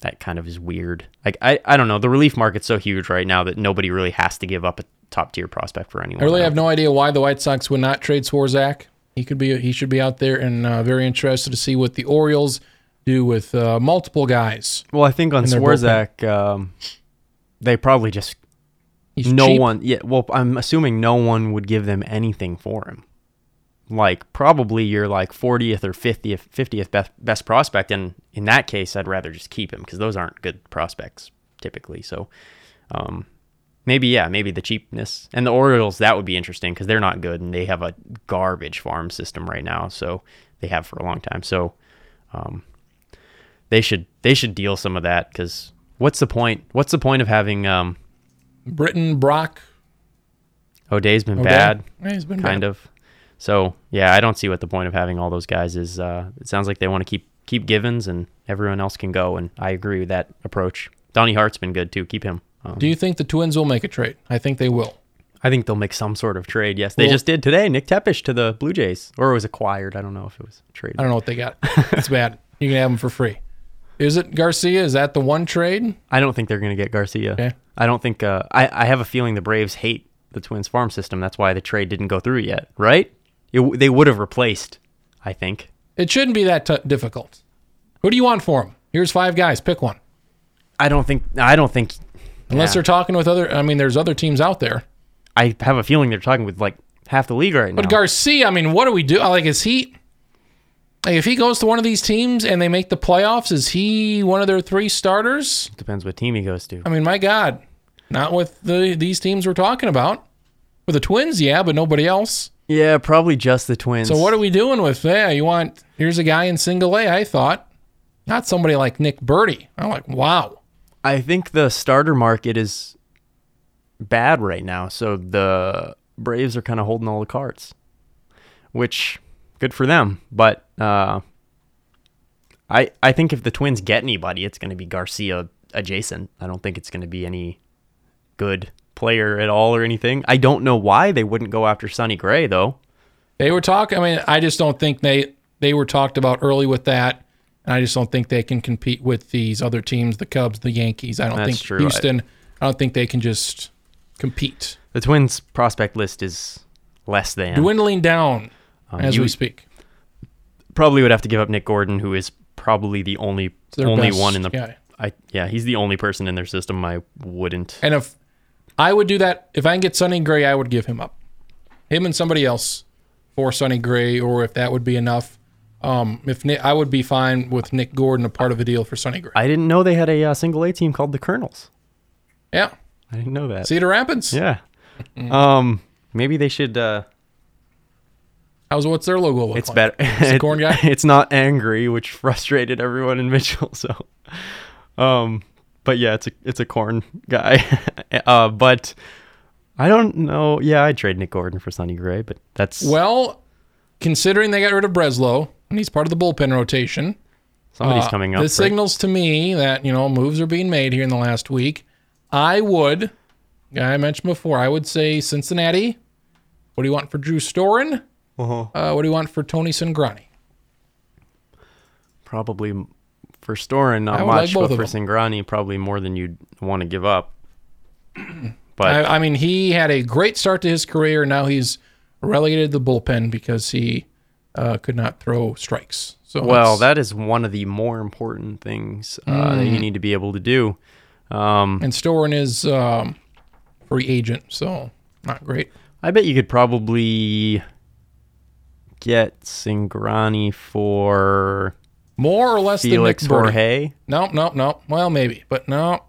[SPEAKER 2] that kind of is weird. Like I, I don't know. The relief market's so huge right now that nobody really has to give up a top tier prospect for anyone.
[SPEAKER 1] I really have no idea why the White Sox would not trade Swarzak. He could be he should be out there and uh, very interested to see what the Orioles do with uh, multiple guys.
[SPEAKER 2] Well, I think on Swarzak, um, they probably just
[SPEAKER 1] He's
[SPEAKER 2] no
[SPEAKER 1] cheap.
[SPEAKER 2] one. Yeah, well, I'm assuming no one would give them anything for him. Like probably your like 40th or 50th 50th best best prospect, and in that case, I'd rather just keep him because those aren't good prospects typically. So, um, maybe yeah, maybe the cheapness and the Orioles that would be interesting because they're not good and they have a garbage farm system right now. So they have for a long time. So, um, they should they should deal some of that because what's the point? What's the point of having um
[SPEAKER 1] Britton Brach.
[SPEAKER 2] O'Day's been
[SPEAKER 1] O'Day.
[SPEAKER 2] bad,
[SPEAKER 1] he's been
[SPEAKER 2] kind
[SPEAKER 1] bad.
[SPEAKER 2] of. So yeah, I don't see what the point of having all those guys is. Uh, it sounds like they want to keep keep Givens and everyone else can go, and I agree with that approach. Donnie Hart's been good too. Keep him. Um,
[SPEAKER 1] Do you think the Twins will make a trade? I think they will.
[SPEAKER 2] I think they'll make some sort of trade. Yes, they
[SPEAKER 1] Well-
[SPEAKER 2] just did today. Nick Tepesch to the Blue Jays, or it was acquired. I don't know if it was traded.
[SPEAKER 1] I don't know what they got. It's bad. You can have them for free. Is it Garcia? Is that the one trade?
[SPEAKER 2] I don't think they're going to get Garcia.
[SPEAKER 1] Okay.
[SPEAKER 2] I don't think. Uh, I I have a feeling the Braves hate the Twins farm system. That's why the trade didn't go through yet. Right? It, they would have replaced. I think.
[SPEAKER 1] It shouldn't be that t- difficult. Who do you want for him? Here's five guys. Pick one.
[SPEAKER 2] I don't think. I don't think.
[SPEAKER 1] Unless
[SPEAKER 2] yeah.
[SPEAKER 1] they're talking with other. I mean, there's other teams out there.
[SPEAKER 2] I have a feeling they're talking with like half the league right now.
[SPEAKER 1] But Garcia, I mean, what do we do? Like, is he? Like, if he goes to one of these teams and they make the playoffs, is he one of their three starters?
[SPEAKER 2] Depends what team he goes to.
[SPEAKER 1] I mean, my God, not with the these teams we're talking about. With the Twins, yeah, but nobody else.
[SPEAKER 2] Yeah, probably just the Twins.
[SPEAKER 1] So what are we doing with? Yeah, you want? Here's a guy in single A. I thought, not somebody like Nick Burdi. I'm like, wow.
[SPEAKER 2] I think the starter market is bad right now, so the Braves are kind of holding all the cards, which good for them. But uh, I I think if the Twins get anybody, it's going to be Garcia adjacent. I don't think it's going to be any good player at all or anything. I don't know why they wouldn't go after Sonny Gray though.
[SPEAKER 1] They were talking. I mean, I just don't think they they were talked about early with that, I just don't think they can compete with these other teams, the Cubs, the Yankees. I don't
[SPEAKER 2] That's
[SPEAKER 1] think
[SPEAKER 2] true.
[SPEAKER 1] Houston. I, don't think they can just compete.
[SPEAKER 2] The Twins prospect list is less than.
[SPEAKER 1] Dwindling down
[SPEAKER 2] Um,
[SPEAKER 1] as
[SPEAKER 2] you
[SPEAKER 1] we speak.
[SPEAKER 2] probably would have to give up Nick Gordon, who is probably the only only one in the.
[SPEAKER 1] guy.
[SPEAKER 2] I yeah, he's the only person in their system I wouldn't.
[SPEAKER 1] And if I would do that, if I can get Sonny Gray, I would give him up. Him and somebody else for Sonny Gray, or if that would be enough. Um, if Nick, I would be fine with Nick Gordon a part of the deal for Sonny Gray.
[SPEAKER 2] I didn't know they had a uh, single A team called the Kernels.
[SPEAKER 1] Yeah,
[SPEAKER 2] I didn't know that.
[SPEAKER 1] Cedar Rapids.
[SPEAKER 2] Yeah. um, maybe they should. Uh,
[SPEAKER 1] How's what's their logo look
[SPEAKER 2] it's
[SPEAKER 1] like?
[SPEAKER 2] better.
[SPEAKER 1] It's a corn guy.
[SPEAKER 2] It's not angry, which frustrated everyone in Mitchell. So, um, but yeah, it's a it's a corn guy. uh, but I don't know. Yeah, I'd trade Nick Gordon for Sonny Gray, but that's
[SPEAKER 1] Well, considering they got rid of Breslow and he's part of the bullpen rotation,
[SPEAKER 2] somebody's
[SPEAKER 1] uh,
[SPEAKER 2] coming up.
[SPEAKER 1] This
[SPEAKER 2] right?
[SPEAKER 1] signals to me that you know moves are being made here in the last week. I would, I mentioned before, I would say Cincinnati. What do you want for Drew Storen?
[SPEAKER 2] Uh-huh.
[SPEAKER 1] Uh, what do you want for Tony Cingrani?
[SPEAKER 2] Probably for Storen, not
[SPEAKER 1] I would like
[SPEAKER 2] much, but for
[SPEAKER 1] them.
[SPEAKER 2] Cingrani, probably more than you'd want to give up. But
[SPEAKER 1] I, I mean, he had a great start to his career. Now he's relegated to the bullpen because he uh, could not throw strikes. So
[SPEAKER 2] well, that is one of the more important things uh, that you
[SPEAKER 1] Mm.
[SPEAKER 2] need to be able to do. Um,
[SPEAKER 1] and Storen is um, free agent, so not great.
[SPEAKER 2] I bet you could probably get Cingrani for
[SPEAKER 1] More or less
[SPEAKER 2] Felix
[SPEAKER 1] than Nick.
[SPEAKER 2] Jorge.
[SPEAKER 1] No, no, no. Well, maybe, but no.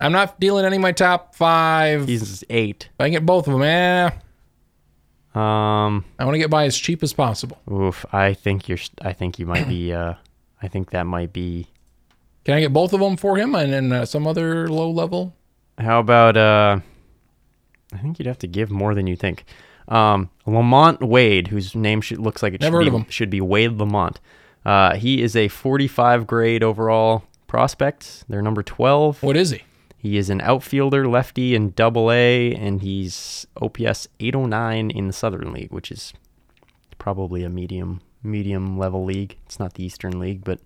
[SPEAKER 1] I'm not dealing any of my top five.
[SPEAKER 2] He's eight.
[SPEAKER 1] if I can get both of them, eh,
[SPEAKER 2] Um,
[SPEAKER 1] I want to get by as cheap as possible.
[SPEAKER 2] oof. I think you're. I think you might be. Uh, I think that might be.
[SPEAKER 1] Can I get both of them for him and then uh, some other low level?
[SPEAKER 2] How about? Uh, I think you'd have to give more than you think. Um, LaMonte Wade, whose name should, looks like it
[SPEAKER 1] Never
[SPEAKER 2] should be should be Wade Lamont. Uh, he is a 45 grade overall prospect. They're number 12.
[SPEAKER 1] What is he?
[SPEAKER 2] He is an outfielder, lefty in Double A, and he's OPS 809 in the Southern League, which is probably a medium medium level league. It's not the Eastern League, but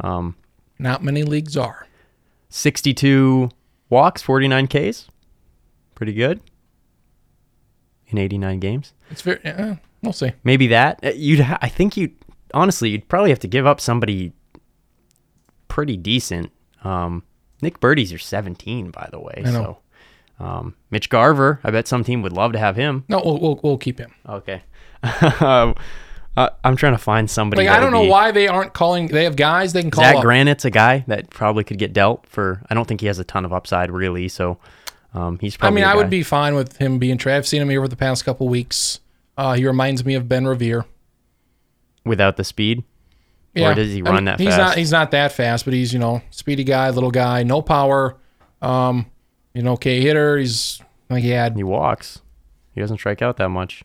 [SPEAKER 2] um,
[SPEAKER 1] Not many leagues are.
[SPEAKER 2] 62 walks, 49 Ks, pretty good in 89 games.
[SPEAKER 1] It's very. Uh, we'll see.
[SPEAKER 2] Maybe that Uh, you'd. Ha- I think you honestly you'd probably have to give up somebody pretty decent. Um, Nick Burdi's your 17, by the way.
[SPEAKER 1] I know.
[SPEAKER 2] So, um, Mitch Garver, I bet some team would love to have him.
[SPEAKER 1] No, we'll we'll, we'll keep him.
[SPEAKER 2] Okay. uh, I'm trying to find somebody.
[SPEAKER 1] Like I don't know
[SPEAKER 2] be-
[SPEAKER 1] why they aren't calling. They have guys they can call
[SPEAKER 2] Zach
[SPEAKER 1] up.
[SPEAKER 2] Granite's a guy that probably could get dealt for. I don't think he has a ton of upside really. So, um, he's
[SPEAKER 1] I
[SPEAKER 2] probably.
[SPEAKER 1] mean, I would be fine with him being traded. I've seen him here over the past couple weeks. Uh, he reminds me of Ben Revere.
[SPEAKER 2] without the speed. Or does he
[SPEAKER 1] I
[SPEAKER 2] run
[SPEAKER 1] mean,
[SPEAKER 2] that
[SPEAKER 1] he's
[SPEAKER 2] fast?
[SPEAKER 1] not. He's not that fast, but he's you know speedy guy, little guy, no power. Um, you know, okay hitter. He's like he had.
[SPEAKER 2] He walks. He doesn't strike out that much.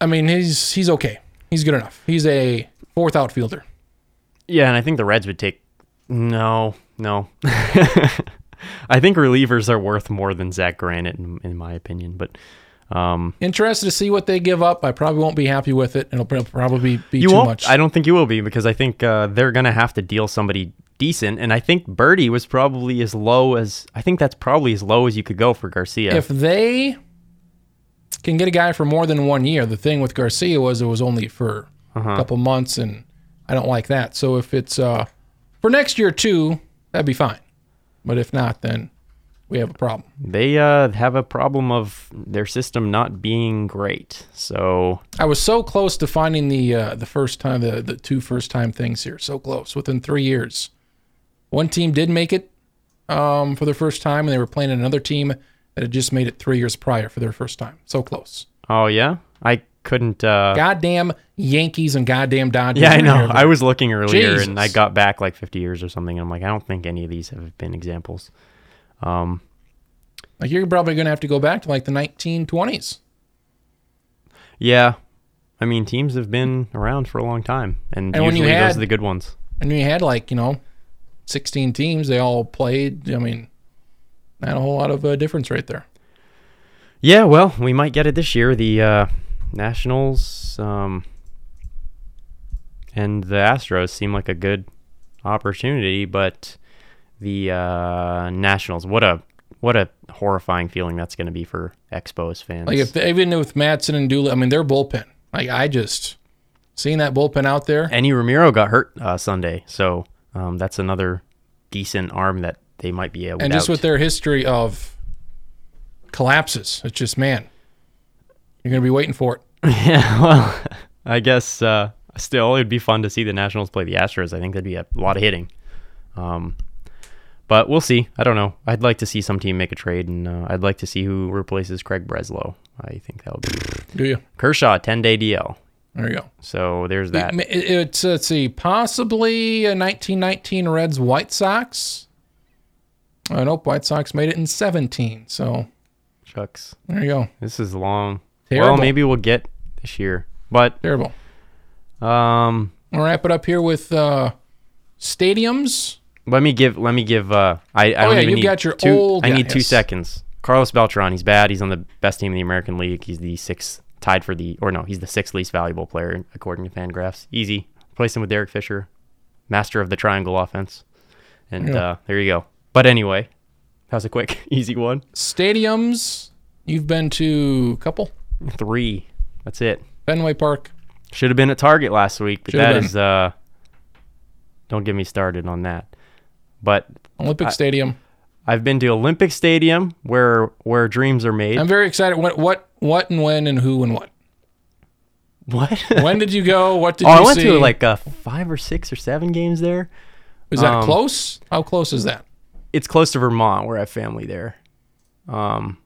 [SPEAKER 1] I mean, he's he's okay. He's good enough. He's a fourth outfielder.
[SPEAKER 2] Yeah, and I think the Reds would take. No, no. I think relievers are worth more than Zach Granite, in, in my opinion. But um,
[SPEAKER 1] Interested to see what they give up. I probably won't be happy with it. It'll probably be
[SPEAKER 2] you
[SPEAKER 1] too
[SPEAKER 2] won't.
[SPEAKER 1] much.
[SPEAKER 2] I don't think you will be because I think uh, they're gonna have to deal somebody decent, and I think Burdi was probably as low as I think that's probably as low as you could go for Garcia.
[SPEAKER 1] if they can get a guy for more than one year, the thing with Garcia was it was only for
[SPEAKER 2] Uh-huh.
[SPEAKER 1] a couple months, and I don't like that. So if it's uh, for next year too, that'd be fine. But if not, then we have a problem.
[SPEAKER 2] they uh, have a problem of their system not being great. So
[SPEAKER 1] I was so close to finding the uh, the first time the the two first time things here. So close within three years. One team did make it um, for their first time, and they were playing another team that had just made it three years prior for their first time. So close.
[SPEAKER 2] Oh yeah, I couldn't. Uh,
[SPEAKER 1] Goddamn Yankees and goddamn Dodgers.
[SPEAKER 2] yeah, I know. I was looking earlier, and I got back like 50 years or something. And I'm like, I don't think any of these have been examples. Um,
[SPEAKER 1] Like you're probably going to have to go back to like the 1920s.
[SPEAKER 2] yeah, I mean, teams have been around for a long time, and,
[SPEAKER 1] And when you
[SPEAKER 2] usually
[SPEAKER 1] had-
[SPEAKER 2] those are the good ones.
[SPEAKER 1] And you had like, you know, 16 teams. They all played. I mean, not a whole lot of uh, difference right there.
[SPEAKER 2] Yeah, well, we might get it this year. The uh, Nationals um, and the Astros seem like a good opportunity, but the uh, Nationals, what a what a horrifying feeling that's going to be for Expos fans.
[SPEAKER 1] Like if even with Madson and Dooley, I mean, their bullpen. Like I just seeing that bullpen out there.
[SPEAKER 2] Enny Romero got hurt uh, Sunday, so um, that's another decent arm that they might be able.
[SPEAKER 1] To And just with their history of collapses, it's just man, you're gonna be waiting for it.
[SPEAKER 2] yeah, well, I guess uh, still it'd be fun to see the Nationals play the Astros. I think that'd be a lot of hitting. Um, but we'll see. I don't know. I'd like to see some team make a trade, and uh, I'd like to see who replaces Craig Breslow. I think that would be
[SPEAKER 1] Do you?
[SPEAKER 2] Kershaw, ten day DL.
[SPEAKER 1] There you go.
[SPEAKER 2] So there's that.
[SPEAKER 1] It- it's let's see, possibly a 1919 Reds White Sox. Oh nope, White Sox made it in 17. So
[SPEAKER 2] Chucks,
[SPEAKER 1] there you go.
[SPEAKER 2] this is long.
[SPEAKER 1] Terrible.
[SPEAKER 2] Well, maybe we'll get this year, but
[SPEAKER 1] Terrible.
[SPEAKER 2] um,
[SPEAKER 1] We'll wrap it up here with uh, stadiums.
[SPEAKER 2] Let me give. Let me give. Uh, I, I
[SPEAKER 1] Oh,
[SPEAKER 2] don't
[SPEAKER 1] yeah,
[SPEAKER 2] even
[SPEAKER 1] you've
[SPEAKER 2] need
[SPEAKER 1] got your
[SPEAKER 2] two.
[SPEAKER 1] old
[SPEAKER 2] I need two seconds. Carlos Beltran. He's bad. He's on the best team in the American League. He's the sixth, tied for the, or no, he's the sixth least valuable player according to Fangraphs. Easy. Replace him with Derek Fisher. master of the triangle offense. And
[SPEAKER 1] Yeah.
[SPEAKER 2] uh, there you go. But anyway, that was a quick, easy one.
[SPEAKER 1] Stadiums. You've been to a couple.
[SPEAKER 2] Three. That's it.
[SPEAKER 1] Fenway Park.
[SPEAKER 2] Should have been at Target last week, but
[SPEAKER 1] Should have
[SPEAKER 2] that
[SPEAKER 1] been.
[SPEAKER 2] is uh don't get me started on that. But
[SPEAKER 1] Olympic Stadium.
[SPEAKER 2] I've been to Olympic Stadium where where dreams are made.
[SPEAKER 1] I'm very excited. What, what, what, and when, and who, and what.
[SPEAKER 2] what?
[SPEAKER 1] When did you go? What did
[SPEAKER 2] oh,
[SPEAKER 1] you
[SPEAKER 2] I went
[SPEAKER 1] see?
[SPEAKER 2] to like uh, five or six or seven games there.
[SPEAKER 1] is that
[SPEAKER 2] um,
[SPEAKER 1] close? How close is that?
[SPEAKER 2] It's close to Vermont where I have family there. Um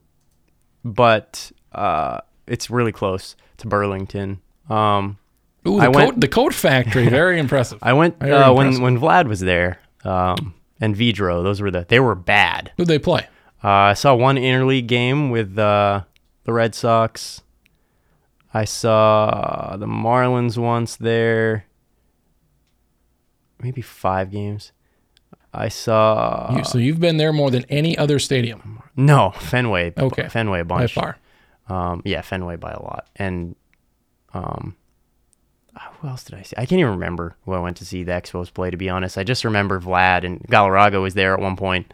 [SPEAKER 2] but uh it's really close to Burlington. Um
[SPEAKER 1] Ooh,
[SPEAKER 2] I
[SPEAKER 1] the,
[SPEAKER 2] went-
[SPEAKER 1] coat, the coat factory. Very impressive.
[SPEAKER 2] I went
[SPEAKER 1] Very
[SPEAKER 2] uh, when when Vlad was there. Um and Vidro, those were the they were bad.
[SPEAKER 1] Who'd they play?
[SPEAKER 2] Uh, I saw one interleague game with uh, the Red Sox. I saw the Marlins once there. Maybe five games. I saw
[SPEAKER 1] You, so you've been there more than any other stadium
[SPEAKER 2] no Fenway.
[SPEAKER 1] Okay.
[SPEAKER 2] Fenway a
[SPEAKER 1] by far.
[SPEAKER 2] Um, yeah, Fenway by a lot. And um, who else did I see? I can't even remember who I went to see the Expos play. To be honest, I just remember Vlad and Galarraga was there at one point.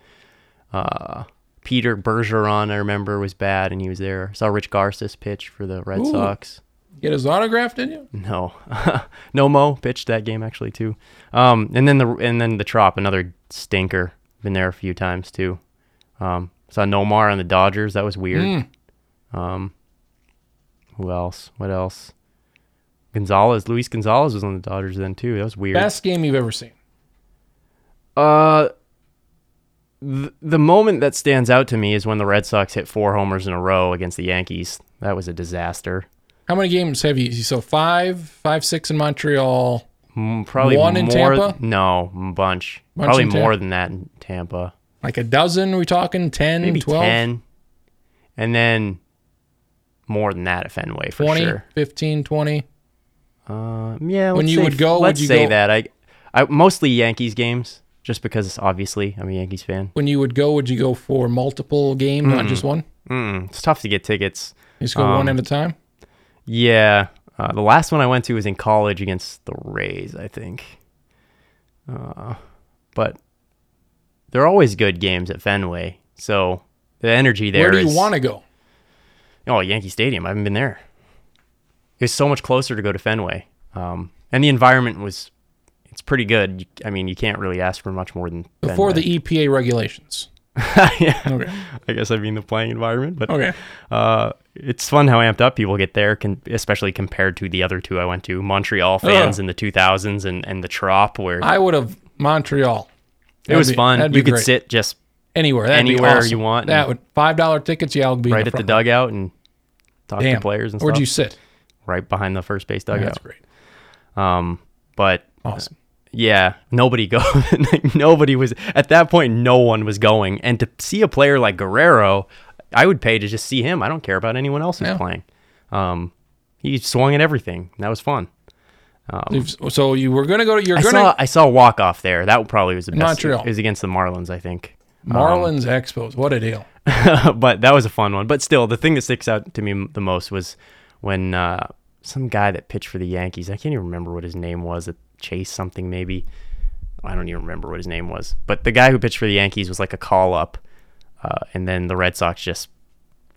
[SPEAKER 2] Uh, Peter Bergeron, I remember, was bad, and he was there. I saw Rich Garces pitch for the Red
[SPEAKER 1] Ooh.
[SPEAKER 2] Sox.
[SPEAKER 1] Get his autograph, did you?
[SPEAKER 2] No, no Mo pitched that game actually too. Um, and then the and then the Trop, another stinker. Been there a few times too. Um, saw Nomar on the Dodgers. That was weird.
[SPEAKER 1] Mm.
[SPEAKER 2] Um, who else? What else? Gonzalez, Luis Gonzalez was on the Dodgers then too. That was weird.
[SPEAKER 1] Best game you've ever seen.
[SPEAKER 2] Uh, th- the moment that stands out to me is when the Red Sox hit four homers in a row against the Yankees. That was a disaster.
[SPEAKER 1] How many games have you? So five, five, six in Montreal.
[SPEAKER 2] Mm, Probably
[SPEAKER 1] One in
[SPEAKER 2] more,
[SPEAKER 1] Tampa?
[SPEAKER 2] No, bunch.
[SPEAKER 1] Bunch
[SPEAKER 2] Probably
[SPEAKER 1] in Tampa?
[SPEAKER 2] more than that in Tampa.
[SPEAKER 1] Like a dozen? Are we talking 10,
[SPEAKER 2] Maybe
[SPEAKER 1] 12,
[SPEAKER 2] ten, and then more than that at Fenway for
[SPEAKER 1] 20,
[SPEAKER 2] sure.
[SPEAKER 1] 15, 20?
[SPEAKER 2] Uh, yeah.
[SPEAKER 1] When you
[SPEAKER 2] say-
[SPEAKER 1] would go, would
[SPEAKER 2] let's
[SPEAKER 1] you
[SPEAKER 2] say
[SPEAKER 1] go-
[SPEAKER 2] that I, I mostly Yankees games, just because obviously I'm a Yankees fan.
[SPEAKER 1] When you would go, would you go for multiple games, not just one?
[SPEAKER 2] Mm, it's tough to get tickets.
[SPEAKER 1] You just go one
[SPEAKER 2] Um,
[SPEAKER 1] at a time?
[SPEAKER 2] Yeah. Uh, the last one I went to was in college against the Rays, I think. Uh, but they're always good games at Fenway. So the energy there
[SPEAKER 1] Where do you
[SPEAKER 2] is-
[SPEAKER 1] want to go?
[SPEAKER 2] Oh, Yankee Stadium. I haven't been there. It's so much closer to go to Fenway. Um, and the environment was, it's pretty good. I mean, you can't really ask for much more than
[SPEAKER 1] Before
[SPEAKER 2] Fenway.
[SPEAKER 1] the EPA regulations.
[SPEAKER 2] yeah.
[SPEAKER 1] Okay.
[SPEAKER 2] I guess I mean the playing environment, but
[SPEAKER 1] Okay.
[SPEAKER 2] uh, it's fun how amped up people get there, con- especially compared to the other two I went to, Montreal fans in the 2000s and, and the Trop, where
[SPEAKER 1] I would have Montreal.
[SPEAKER 2] it
[SPEAKER 1] That'd
[SPEAKER 2] was
[SPEAKER 1] be-
[SPEAKER 2] fun. You could
[SPEAKER 1] great.
[SPEAKER 2] sit just
[SPEAKER 1] anywhere. That'd
[SPEAKER 2] anywhere
[SPEAKER 1] awesome.
[SPEAKER 2] you want
[SPEAKER 1] That would five dollar tickets. Yeah, I'll be
[SPEAKER 2] right at the dugout and talk
[SPEAKER 1] Damn.
[SPEAKER 2] to players and
[SPEAKER 1] Where'd
[SPEAKER 2] stuff.
[SPEAKER 1] you sit?
[SPEAKER 2] Right behind the first base
[SPEAKER 1] Yeah,
[SPEAKER 2] dugout.
[SPEAKER 1] that's great.
[SPEAKER 2] Um, but
[SPEAKER 1] Awesome.
[SPEAKER 2] yeah, nobody go. nobody was at that point. No one was going, and to see a player like Guerrero, I would pay to just see him. I don't care about anyone else who's
[SPEAKER 1] Yeah.
[SPEAKER 2] playing. Um, he swung at everything. That was fun. Um,
[SPEAKER 1] so you were gonna go to. You're
[SPEAKER 2] I
[SPEAKER 1] gonna
[SPEAKER 2] saw I saw a walk off there. That probably was the best.
[SPEAKER 1] Montreal.
[SPEAKER 2] It was against the Marlins, I think.
[SPEAKER 1] Marlins Expos. What a deal.
[SPEAKER 2] but that was a fun one. But still, the thing that sticks out to me the most was when uh, some guy that pitched for the Yankees. I can't even remember what his name was. uh, Chase something maybe. I don't even remember what his name was. But the guy who pitched for the Yankees was like a call up, uh, and then the Red Sox just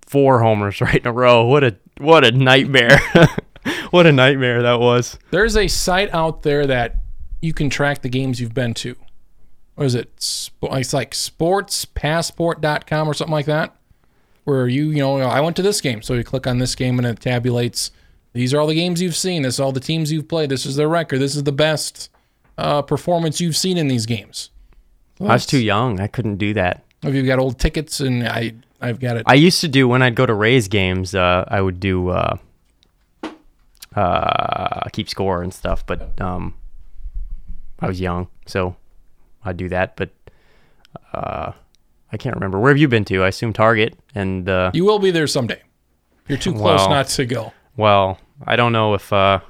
[SPEAKER 2] four homers right in a row. What a what a nightmare! what a nightmare that was.
[SPEAKER 1] There's a site out there that you can track the games you've been to. What is it? It's like sportspassport.com or something like that. Where you, you know, I went to this game. So you click on this game and it tabulates these are all the games you've seen. This is all the teams you've played. This is their record. This is the best uh, performance you've seen in these games.
[SPEAKER 2] I was too young. I couldn't do that.
[SPEAKER 1] If you've got old tickets and I, I've got it.
[SPEAKER 2] I used to do when I'd go to Rays games. Uh, I would do uh, uh, keep score and stuff, but um, I was young, so I'd do that. But uh, I can't remember. Where have you been to? I assume Target. And uh,
[SPEAKER 1] you will be there someday. You're too close
[SPEAKER 2] Well,
[SPEAKER 1] not to go.
[SPEAKER 2] well, I don't know if uh,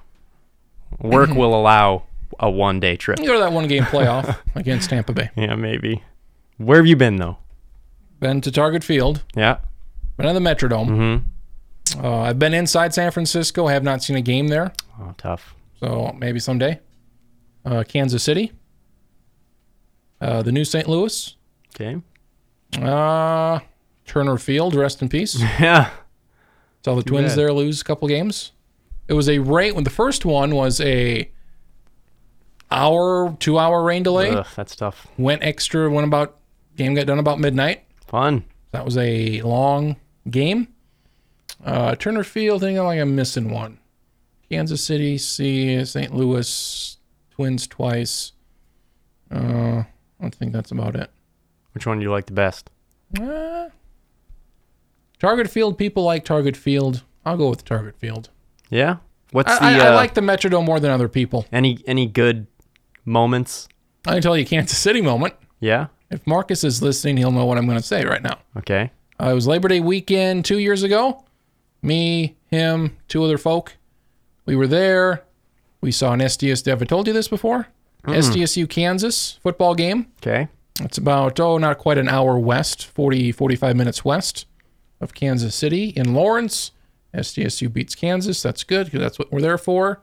[SPEAKER 2] work will allow a one-day trip.
[SPEAKER 1] You go to that one game playoff against Tampa Bay.
[SPEAKER 2] Yeah, maybe. Where have you been though?
[SPEAKER 1] Been to Target Field.
[SPEAKER 2] Yeah.
[SPEAKER 1] Been in the Metrodome.
[SPEAKER 2] Mm-hmm.
[SPEAKER 1] Uh, I've been inside San Francisco. I have not seen a game there.
[SPEAKER 2] Oh, tough.
[SPEAKER 1] So maybe someday. Uh, Kansas City. Uh, the new St. Louis.
[SPEAKER 2] Okay.
[SPEAKER 1] Uh, Turner Field, rest in peace.
[SPEAKER 2] Yeah.
[SPEAKER 1] Saw the Twins
[SPEAKER 2] bad.
[SPEAKER 1] there lose a couple games. It was a rain when the first one was a hour, two hour rain delay.
[SPEAKER 2] Ugh, that's tough.
[SPEAKER 1] Went extra. Went about game got done about midnight.
[SPEAKER 2] Fun.
[SPEAKER 1] That was a long game. Uh, Turner Field, I think like I'm missing one. Kansas City, see St. Louis, Twins twice. Uh, I think that's about it.
[SPEAKER 2] Which one do you like the best?
[SPEAKER 1] Uh, Target Field, people like Target Field. I'll go with Target Field.
[SPEAKER 2] Yeah. What's
[SPEAKER 1] I,
[SPEAKER 2] the
[SPEAKER 1] I, I
[SPEAKER 2] uh,
[SPEAKER 1] like the Metrodome more than other people.
[SPEAKER 2] any any good moments?
[SPEAKER 1] I can tell you Kansas City moment.
[SPEAKER 2] Yeah.
[SPEAKER 1] If Marcus is listening, he'll know what I'm going to say right now.
[SPEAKER 2] Okay.
[SPEAKER 1] Uh, it was Labor Day weekend two years ago. Me, him, two other folk. We were there. We saw an SDS. Have I told you this before? SDSU Kansas football game.
[SPEAKER 2] Okay.
[SPEAKER 1] It's about, oh, not quite an hour west, 40, 45 minutes west of Kansas City in Lawrence. SDSU beats Kansas. That's good because that's what we're there for.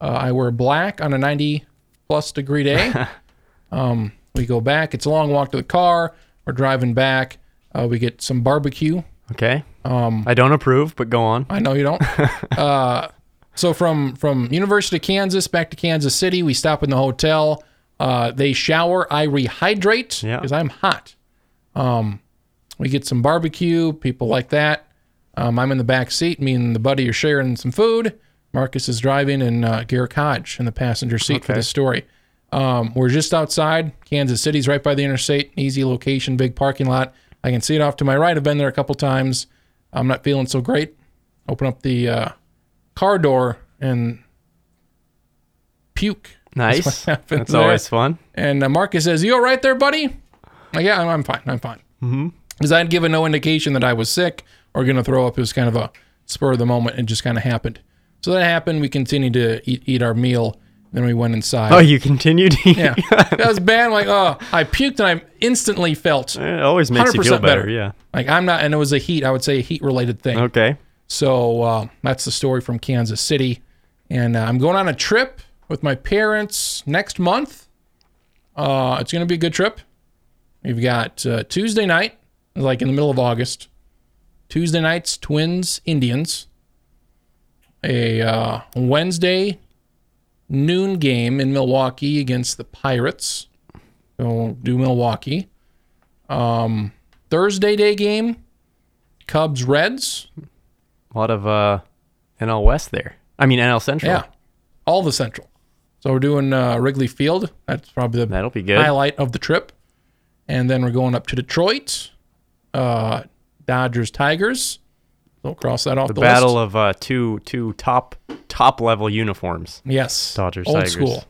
[SPEAKER 1] Uh, I wear black on a 90 plus degree day. um, we go back. It's a long walk to the car. We're driving back. Uh, we get some barbecue.
[SPEAKER 2] Okay. Um, I don't approve, but go on.
[SPEAKER 1] I know you don't. uh, so from from University of Kansas back to Kansas City, we stop in the hotel. Uh, they shower. I rehydrate
[SPEAKER 2] Yeah.
[SPEAKER 1] because I'm hot. Um, we get some barbecue. People like that. Um, I'm in the back seat. Me and the buddy are sharing some food. Marcus is driving, and uh, Garrick Hodge in the passenger seat for
[SPEAKER 2] Okay.
[SPEAKER 1] this story. Um, we're just outside Kansas City's right by the interstate. Easy location, big parking lot. I can see it off to my right. I've been there a couple times. I'm not feeling so great. Open up the uh, car door and puke.
[SPEAKER 2] Nice. That's always fun.
[SPEAKER 1] And uh, Marcus says, "You all right there, buddy?" Like, yeah, I'm, I'm fine. I'm fine.
[SPEAKER 2] Mm-hmm.
[SPEAKER 1] Because I'd given no indication that I was sick or going to throw up. It was kind of a spur of the moment. It just kind of happened. So that happened. We continued to eat, eat our meal. Then we went inside.
[SPEAKER 2] Oh, you continued.
[SPEAKER 1] yeah, that was bad. I'm like, oh, I puked and I instantly felt
[SPEAKER 2] it always makes you feel better.
[SPEAKER 1] better.
[SPEAKER 2] Yeah.
[SPEAKER 1] like I'm not. And it was a heat. I would say a heat related thing.
[SPEAKER 2] Okay.
[SPEAKER 1] So uh, that's the story from Kansas City. And uh, I'm going on a trip with my parents next month. Uh, it's going to be a good trip. We've got uh, Tuesday night, like in the middle of August. Tuesday nights, Twins, Indians. A uh, Wednesday noon game in Milwaukee against the Pirates. So we'll do Milwaukee. Um, Thursday day game, Cubs, Reds.
[SPEAKER 2] A lot of uh, NL West there. I mean NL Central.
[SPEAKER 1] Yeah, all the Central. So we're doing uh, Wrigley Field. That's probably the
[SPEAKER 2] That'll be good.
[SPEAKER 1] highlight of the trip. And then we're going up to Detroit, uh, Dodgers, Tigers. We'll cross that off the,
[SPEAKER 2] the battle
[SPEAKER 1] list.
[SPEAKER 2] of uh, two two top top level uniforms.
[SPEAKER 1] yes,
[SPEAKER 2] Dodgers,
[SPEAKER 1] old
[SPEAKER 2] Tigers.
[SPEAKER 1] school.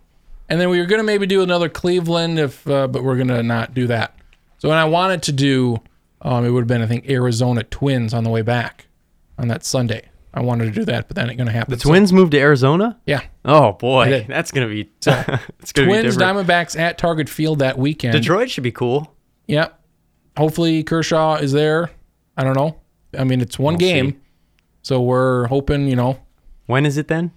[SPEAKER 1] And then we were gonna maybe do another Cleveland, if uh, but we're gonna not do that. So when I wanted to do, um, it would have been I think Arizona Twins on the way back on that Sunday. I wanted to do that, but that ain't gonna happen.
[SPEAKER 2] The Twins moved to Arizona.
[SPEAKER 1] yeah,
[SPEAKER 2] Oh boy, that's gonna be it's gonna be
[SPEAKER 1] Twins. Diamondbacks at Target Field that weekend.
[SPEAKER 2] Detroit should be cool.
[SPEAKER 1] Yep. Hopefully Kershaw is there. I don't know. I mean, it's one
[SPEAKER 2] We'll
[SPEAKER 1] game,
[SPEAKER 2] see.
[SPEAKER 1] so we're hoping you know
[SPEAKER 2] When is it then?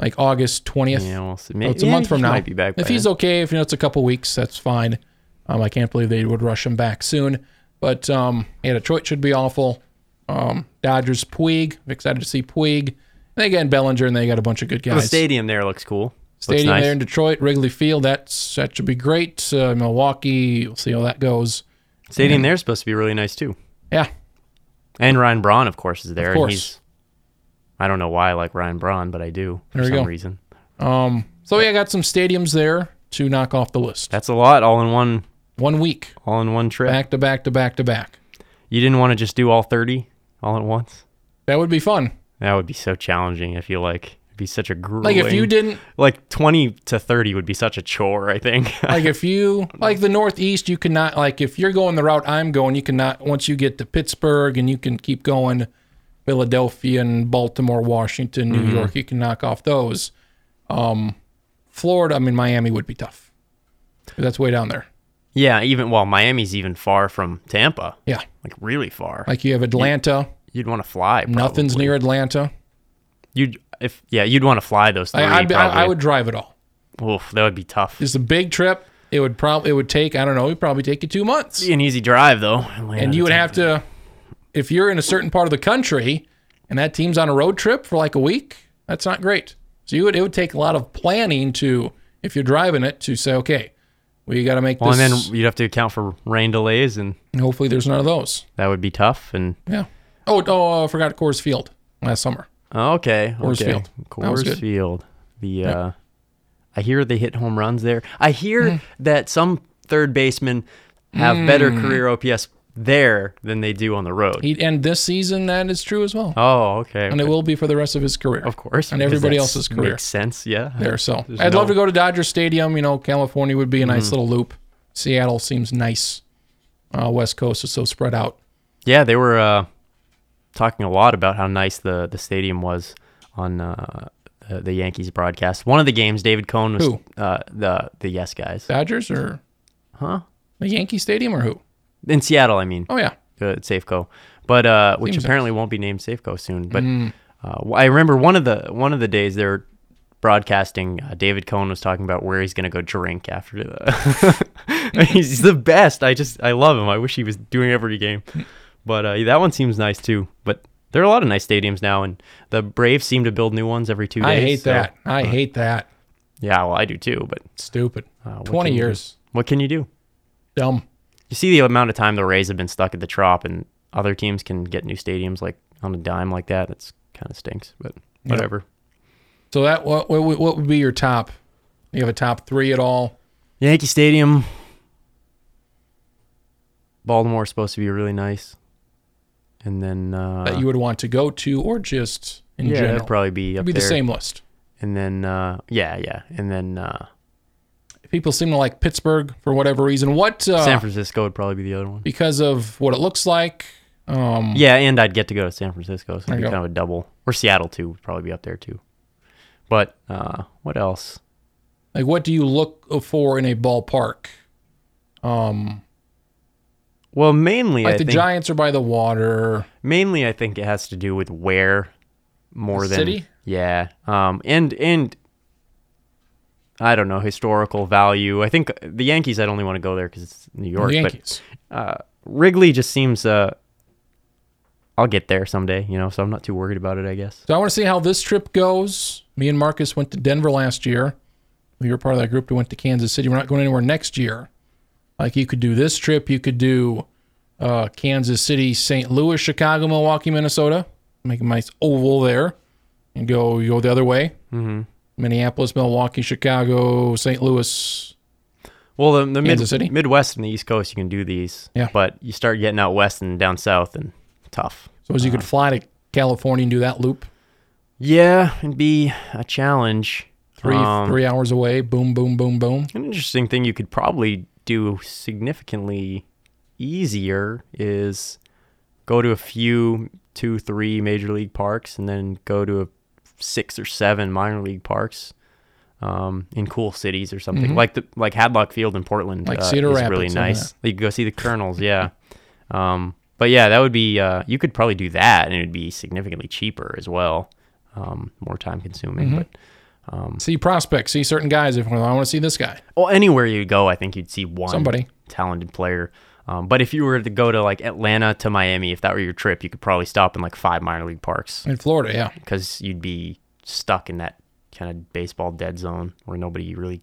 [SPEAKER 1] like August twentieth.
[SPEAKER 2] Yeah, we'll see.
[SPEAKER 1] So
[SPEAKER 2] Maybe,
[SPEAKER 1] it's a month from now.
[SPEAKER 2] Might be back.
[SPEAKER 1] if he's
[SPEAKER 2] then.
[SPEAKER 1] okay, if you know it's a couple weeks, that's fine. Um, I can't believe they would rush him back soon. But um, yeah, Detroit should be awful. Um, Dodgers, Puig. Excited to see Puig. And again, Bellinger, and they got a bunch of good guys.
[SPEAKER 2] the stadium there looks cool. Looks
[SPEAKER 1] Stadium
[SPEAKER 2] nice.
[SPEAKER 1] there in Detroit, Wrigley Field. That's that should be great. Uh, Milwaukee, we'll see how that goes.
[SPEAKER 2] Stadium there's supposed to be really nice too.
[SPEAKER 1] Yeah,
[SPEAKER 2] And Ryan Braun, of course, is there.
[SPEAKER 1] Of course.
[SPEAKER 2] And he's, I don't know why I like Ryan Braun, but I do for some
[SPEAKER 1] go.
[SPEAKER 2] reason.
[SPEAKER 1] Um, so yeah, I got some stadiums there to knock off the list.
[SPEAKER 2] That's a lot, all in one,
[SPEAKER 1] One week,
[SPEAKER 2] all in one trip.
[SPEAKER 1] back to back to back to back.
[SPEAKER 2] You didn't want to just do all thirty all at once.
[SPEAKER 1] That would be fun.
[SPEAKER 2] That would be so challenging. I feel like it'd be such a grueling.
[SPEAKER 1] Like if you didn't,
[SPEAKER 2] like twenty to thirty would be such a chore. I think.
[SPEAKER 1] like if you, like the Northeast, you cannot, like if you're going the route I'm going, you cannot, once you get to Pittsburgh and you can keep going, Philadelphia and Baltimore, Washington, New York, you can knock off those. Um, Florida, I mean, Miami would be tough. That's way down there.
[SPEAKER 2] Yeah, even well, Miami's even far from Tampa.
[SPEAKER 1] Yeah.
[SPEAKER 2] Like really far.
[SPEAKER 1] Like you have Atlanta,
[SPEAKER 2] you'd want to fly.
[SPEAKER 1] nothing's near Atlanta.
[SPEAKER 2] You'd if yeah, you'd want to fly those three.
[SPEAKER 1] I, I'd I, I would drive it all.
[SPEAKER 2] Oof, that would be tough.
[SPEAKER 1] It's a big trip. it would probably it would take I don't know, it would probably take you two months,
[SPEAKER 2] Be an easy drive though,
[SPEAKER 1] and you would have to, if you're in a certain part of the country, and that team's on a road trip for like a week, that's not great. So you would it would take a lot of planning to if you're driving it to say okay, we got to make
[SPEAKER 2] Well,
[SPEAKER 1] this.
[SPEAKER 2] and then you'd have to account for rain delays, and
[SPEAKER 1] and hopefully there's none of those.
[SPEAKER 2] that would be tough. And
[SPEAKER 1] Yeah. Oh, oh, I forgot Coors Field last summer.
[SPEAKER 2] oh, okay,
[SPEAKER 1] Coors
[SPEAKER 2] okay.
[SPEAKER 1] Field.
[SPEAKER 2] Coors. Field. The uh, I hear they hit home runs there. I hear
[SPEAKER 1] Hmm.
[SPEAKER 2] that some third basemen have better career OPS there than they do on the road.
[SPEAKER 1] He, and this season that is true as well,
[SPEAKER 2] oh, okay.
[SPEAKER 1] and it will be for the rest of his career.
[SPEAKER 2] of course,
[SPEAKER 1] and everybody else's career.
[SPEAKER 2] makes sense. Yeah,
[SPEAKER 1] there. So
[SPEAKER 2] There's
[SPEAKER 1] I'd love to go to Dodger Stadium. You know, California would be a nice little loop. Seattle seems nice. Uh, West Coast is so spread out.
[SPEAKER 2] Yeah, they were uh, talking a lot about how nice the, the stadium was on uh, the, the Yankees broadcast. One of the games, David Cone was Uh, the the Yes guys,
[SPEAKER 1] Dodgers or
[SPEAKER 2] huh?
[SPEAKER 1] the Yankee Stadium or who?
[SPEAKER 2] In Seattle, I mean,
[SPEAKER 1] Oh yeah,
[SPEAKER 2] uh, Safeco, but uh, which
[SPEAKER 1] Seems
[SPEAKER 2] apparently won't be named Safeco soon. But
[SPEAKER 1] Mm.
[SPEAKER 2] uh, I remember one of the one of the days they're broadcasting. Uh, David Cone was talking about where he's gonna go drink after the. he's the best. I just I love him. I wish he was doing every game, but uh, that one seems nice too. But there are a lot of nice stadiums now, and the Braves seem to build new ones every two days.
[SPEAKER 1] I hate
[SPEAKER 2] so-
[SPEAKER 1] that. I hate that.
[SPEAKER 2] Yeah, well, I do too. But
[SPEAKER 1] Stupid.
[SPEAKER 2] uh,
[SPEAKER 1] Twenty
[SPEAKER 2] you do?
[SPEAKER 1] years.
[SPEAKER 2] What can you do?
[SPEAKER 1] Dumb.
[SPEAKER 2] You see the amount of time the Rays have been stuck at the Trop, and other teams can get new stadiums like on a dime like that. That's kind of stinks, but whatever.
[SPEAKER 1] So that what what, would- what would be your top? You have a top three at all?
[SPEAKER 2] Yankee Stadium. Baltimore's supposed to be really nice, and then uh,
[SPEAKER 1] that you would want to go to, or just in
[SPEAKER 2] yeah,
[SPEAKER 1] general?
[SPEAKER 2] that'd probably be
[SPEAKER 1] It'd be
[SPEAKER 2] there.
[SPEAKER 1] the same list.
[SPEAKER 2] And then uh, yeah, yeah, and then uh,
[SPEAKER 1] People seem to like Pittsburgh for whatever reason. What? Uh,
[SPEAKER 2] San Francisco would probably be the other one.
[SPEAKER 1] because of what it looks like. Um,
[SPEAKER 2] Yeah, and I'd get to go to San Francisco, so it'd be kind of a double. Or Seattle too would probably be up there too. But uh, what else?
[SPEAKER 1] Like, what do you look for in a ballpark? Um,
[SPEAKER 2] Well, mainly
[SPEAKER 1] like
[SPEAKER 2] I
[SPEAKER 1] the
[SPEAKER 2] think
[SPEAKER 1] Giants are by the water.
[SPEAKER 2] mainly I think it has to do with where more
[SPEAKER 1] The
[SPEAKER 2] than
[SPEAKER 1] city?
[SPEAKER 2] yeah. Um, and and I don't know historical value. I think the Yankees. I'd only want to go there because it's New York.
[SPEAKER 1] the
[SPEAKER 2] But
[SPEAKER 1] Yankees.
[SPEAKER 2] uh, Wrigley just seems. Uh, I'll get there someday, you know. So I'm not too worried about it. I guess.
[SPEAKER 1] So I want to see how this trip goes. Me and Marcus went to Denver last year. We were part of that group that went to Kansas City. We're not going anywhere next year. Like you could do this trip. You could do uh, Kansas City, St. Louis, Chicago, Milwaukee, Minnesota. Make a nice oval there, and go you go the other way.
[SPEAKER 2] Mm-hmm.
[SPEAKER 1] Minneapolis, Milwaukee, Chicago, St. Louis.
[SPEAKER 2] Well, the, the mid,
[SPEAKER 1] City?
[SPEAKER 2] Midwest and the East Coast, you can do these.
[SPEAKER 1] Yeah.
[SPEAKER 2] But you start getting out west and down south, and tough.
[SPEAKER 1] So as you could fly to California and do that loop,
[SPEAKER 2] Yeah, it'd be a challenge.
[SPEAKER 1] three
[SPEAKER 2] Um,
[SPEAKER 1] three hours away. Boom, boom, boom, boom.
[SPEAKER 2] An interesting thing you could probably do significantly easier is go to a few, two, three major league parks, and then go to a six or seven minor league parks um, in cool cities or something
[SPEAKER 1] Mhm.
[SPEAKER 2] like the like Hadlock Field in Portland.
[SPEAKER 1] Like
[SPEAKER 2] uh,
[SPEAKER 1] Cedar
[SPEAKER 2] is
[SPEAKER 1] Rapids,
[SPEAKER 2] really nice. You could go see the Kernels, yeah. Um, but yeah, that would be. Uh, you could probably do that, and it would be significantly cheaper as well. Um, more time consuming,
[SPEAKER 1] Mhm.
[SPEAKER 2] but um,
[SPEAKER 1] See prospects. See certain guys. If I want to see this guy,
[SPEAKER 2] well, anywhere you go, I think you'd see one
[SPEAKER 1] somebody.
[SPEAKER 2] talented player. Um, but if you were to go to like Atlanta to Miami, if that were your trip, you could probably stop in like five minor league parks
[SPEAKER 1] In Florida, yeah.
[SPEAKER 2] because you'd be stuck in that kind of baseball dead zone where nobody really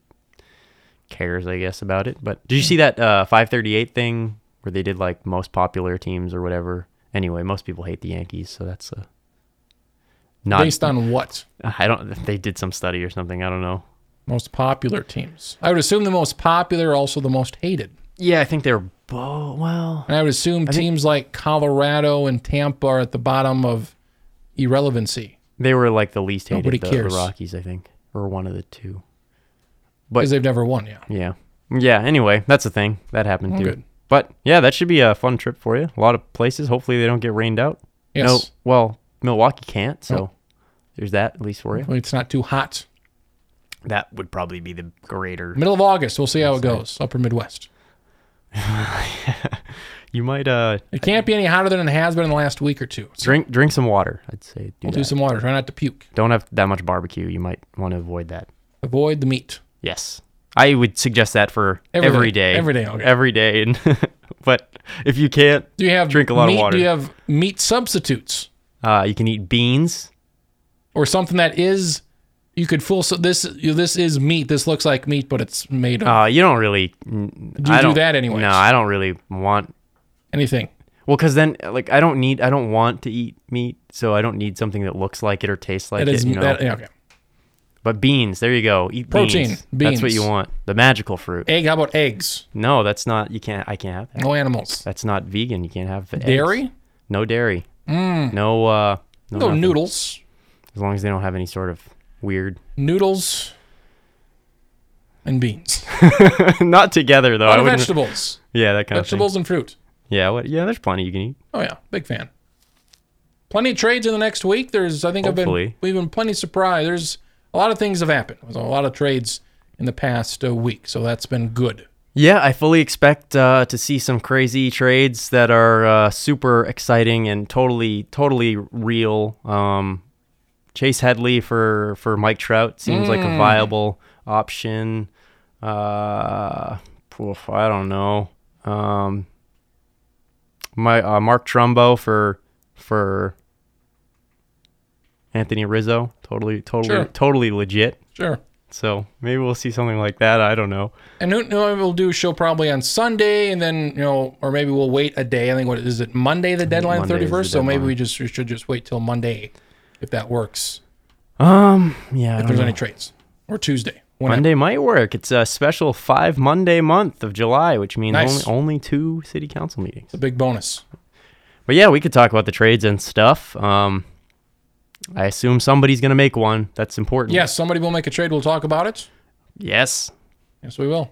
[SPEAKER 2] cares, I guess, about it. But did you see that uh, 538 thing where they did like most popular teams or whatever? Anyway, most people hate the Yankees, so that's a not.
[SPEAKER 1] Based on what?
[SPEAKER 2] I don't. They did some study or something. I don't know.
[SPEAKER 1] Most popular teams. I would assume the most popular are also the most hated.
[SPEAKER 2] Yeah, I think they're both. Well,
[SPEAKER 1] And I would assume
[SPEAKER 2] think-
[SPEAKER 1] teams like Colorado and Tampa are at the bottom of irrelevancy
[SPEAKER 2] They were like the least hated.
[SPEAKER 1] Nobody
[SPEAKER 2] the,
[SPEAKER 1] cares.
[SPEAKER 2] the Rockies, I think, or one of the two.
[SPEAKER 1] Because they've never won. Yeah.
[SPEAKER 2] Yeah, yeah. Anyway, that's the thing that happened
[SPEAKER 1] Well,
[SPEAKER 2] too.
[SPEAKER 1] good.
[SPEAKER 2] But yeah, that should be a fun trip for you. A lot of places. Hopefully, they don't get rained out.
[SPEAKER 1] Yes.
[SPEAKER 2] No, well, Milwaukee can't. So
[SPEAKER 1] Oh.
[SPEAKER 2] there's that at least for you.
[SPEAKER 1] Hopefully It's not too hot.
[SPEAKER 2] That would probably be the greater.
[SPEAKER 1] Middle of August. We'll see how it goes. Upper Midwest.
[SPEAKER 2] You might uh
[SPEAKER 1] It can't be any hotter than it has been in the last week or two. So
[SPEAKER 2] drink drink some water. I'd say do
[SPEAKER 1] we'll
[SPEAKER 2] that.
[SPEAKER 1] do some water. Try not to puke.
[SPEAKER 2] Don't have that much barbecue. You might want to avoid that.
[SPEAKER 1] Avoid the meat.
[SPEAKER 2] Yes. I would suggest that for
[SPEAKER 1] Every
[SPEAKER 2] every
[SPEAKER 1] day.
[SPEAKER 2] day.
[SPEAKER 1] Every day, okay.
[SPEAKER 2] Every day. And but if you can't,
[SPEAKER 1] Do you have
[SPEAKER 2] Drink a lot of
[SPEAKER 1] meat,
[SPEAKER 2] water.
[SPEAKER 1] Do you have meat substitutes
[SPEAKER 2] uh, you can eat beans.
[SPEAKER 1] or something that is you could fool? So this this is meat. This looks like meat, but it's made of
[SPEAKER 2] Uh, you don't really. Do
[SPEAKER 1] you do that anyways?
[SPEAKER 2] No, I don't really want.
[SPEAKER 1] anything.
[SPEAKER 2] Well, because then, like, I don't need. I don't want to eat meat, so I don't need something that looks like it or tastes like
[SPEAKER 1] That
[SPEAKER 2] it.
[SPEAKER 1] is
[SPEAKER 2] You know?
[SPEAKER 1] that, yeah, okay.
[SPEAKER 2] But beans, there you go. Eat
[SPEAKER 1] Protein,
[SPEAKER 2] beans. That's what you want. The magical fruit.
[SPEAKER 1] Egg. How about eggs?
[SPEAKER 2] No, that's not. You can't. I can't have that.
[SPEAKER 1] No animals.
[SPEAKER 2] That's not vegan. You can't have eggs.
[SPEAKER 1] Dairy.
[SPEAKER 2] No dairy. No. Uh, no.
[SPEAKER 1] No noodles.
[SPEAKER 2] As long as they don't have any sort of weird.
[SPEAKER 1] Noodles. And beans.
[SPEAKER 2] not together though.
[SPEAKER 1] A lot
[SPEAKER 2] I
[SPEAKER 1] of
[SPEAKER 2] wouldn't.
[SPEAKER 1] vegetables.
[SPEAKER 2] Yeah, that kind of
[SPEAKER 1] Vegetables and fruit.
[SPEAKER 2] thing. Yeah. What? Yeah. There's plenty you can eat.
[SPEAKER 1] Oh yeah, big fan. Plenty of trades in the next week. There's I think I've been
[SPEAKER 2] Hopefully.
[SPEAKER 1] we've been plenty surprised. There's a lot of things have happened. There's a lot of trades in the past uh, week, so that's been good.
[SPEAKER 2] Yeah, I fully expect uh, to see some crazy trades that are uh, super exciting and totally, totally real. Um, Chase Headley for for Mike Trout seems like a viable option. Uh, oof, I don't know. Um, my uh, Mark Trumbo for for Anthony Rizzo, totally, totally,
[SPEAKER 1] Sure.
[SPEAKER 2] totally legit.
[SPEAKER 1] Sure.
[SPEAKER 2] So maybe we'll see something like that. I don't know.
[SPEAKER 1] And who know we'll do a show probably on Sunday, and then you know, or maybe we'll wait a day. I think what is it Monday the deadline, thirty first. So maybe we just we should just wait till Monday, if that works.
[SPEAKER 2] Um, yeah,
[SPEAKER 1] If there's
[SPEAKER 2] know.
[SPEAKER 1] any trades or Tuesday. whenever.
[SPEAKER 2] Monday might work. It's a special five Monday month of July, which means
[SPEAKER 1] Nice.
[SPEAKER 2] only, only two city council meetings.
[SPEAKER 1] It's a big bonus.
[SPEAKER 2] But yeah, we could talk about the trades and stuff. Um, I assume somebody's gonna make one. That's important.
[SPEAKER 1] Yes, somebody will make a trade. We'll talk about it.
[SPEAKER 2] Yes.
[SPEAKER 1] Yes, we will.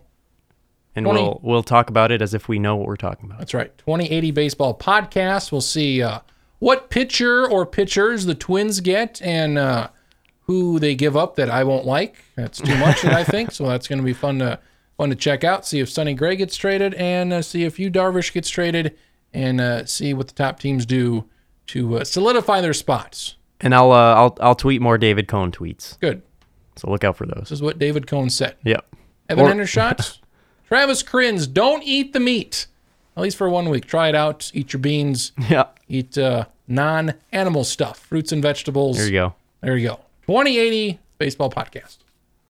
[SPEAKER 2] And
[SPEAKER 1] 20.
[SPEAKER 2] we'll we'll talk about it as if we know what we're talking about.
[SPEAKER 1] That's right. 2080 Baseball Podcast. We'll see uh, what pitcher or pitchers the Twins get and uh, who they give up that I won't like. That's too much, that I think. So that's going to be fun to fun to check out. See if Sonny Gray gets traded and uh, see if you Darvish gets traded and uh, see what the top teams do to uh, solidify their spots.
[SPEAKER 2] And I'll uh, I'll I'll tweet more David Cone tweets.
[SPEAKER 1] Good.
[SPEAKER 2] So look out for those.
[SPEAKER 1] This is what David Cone said.
[SPEAKER 2] Yep.
[SPEAKER 1] Evan
[SPEAKER 2] Or-
[SPEAKER 1] Travis Kriens, don't eat the meat. At least for one week. Try it out. Eat your beans.
[SPEAKER 2] Yeah.
[SPEAKER 1] eat uh, non-animal stuff, fruits and vegetables.
[SPEAKER 2] There you go.
[SPEAKER 1] There you go. 2080 Baseball Podcast.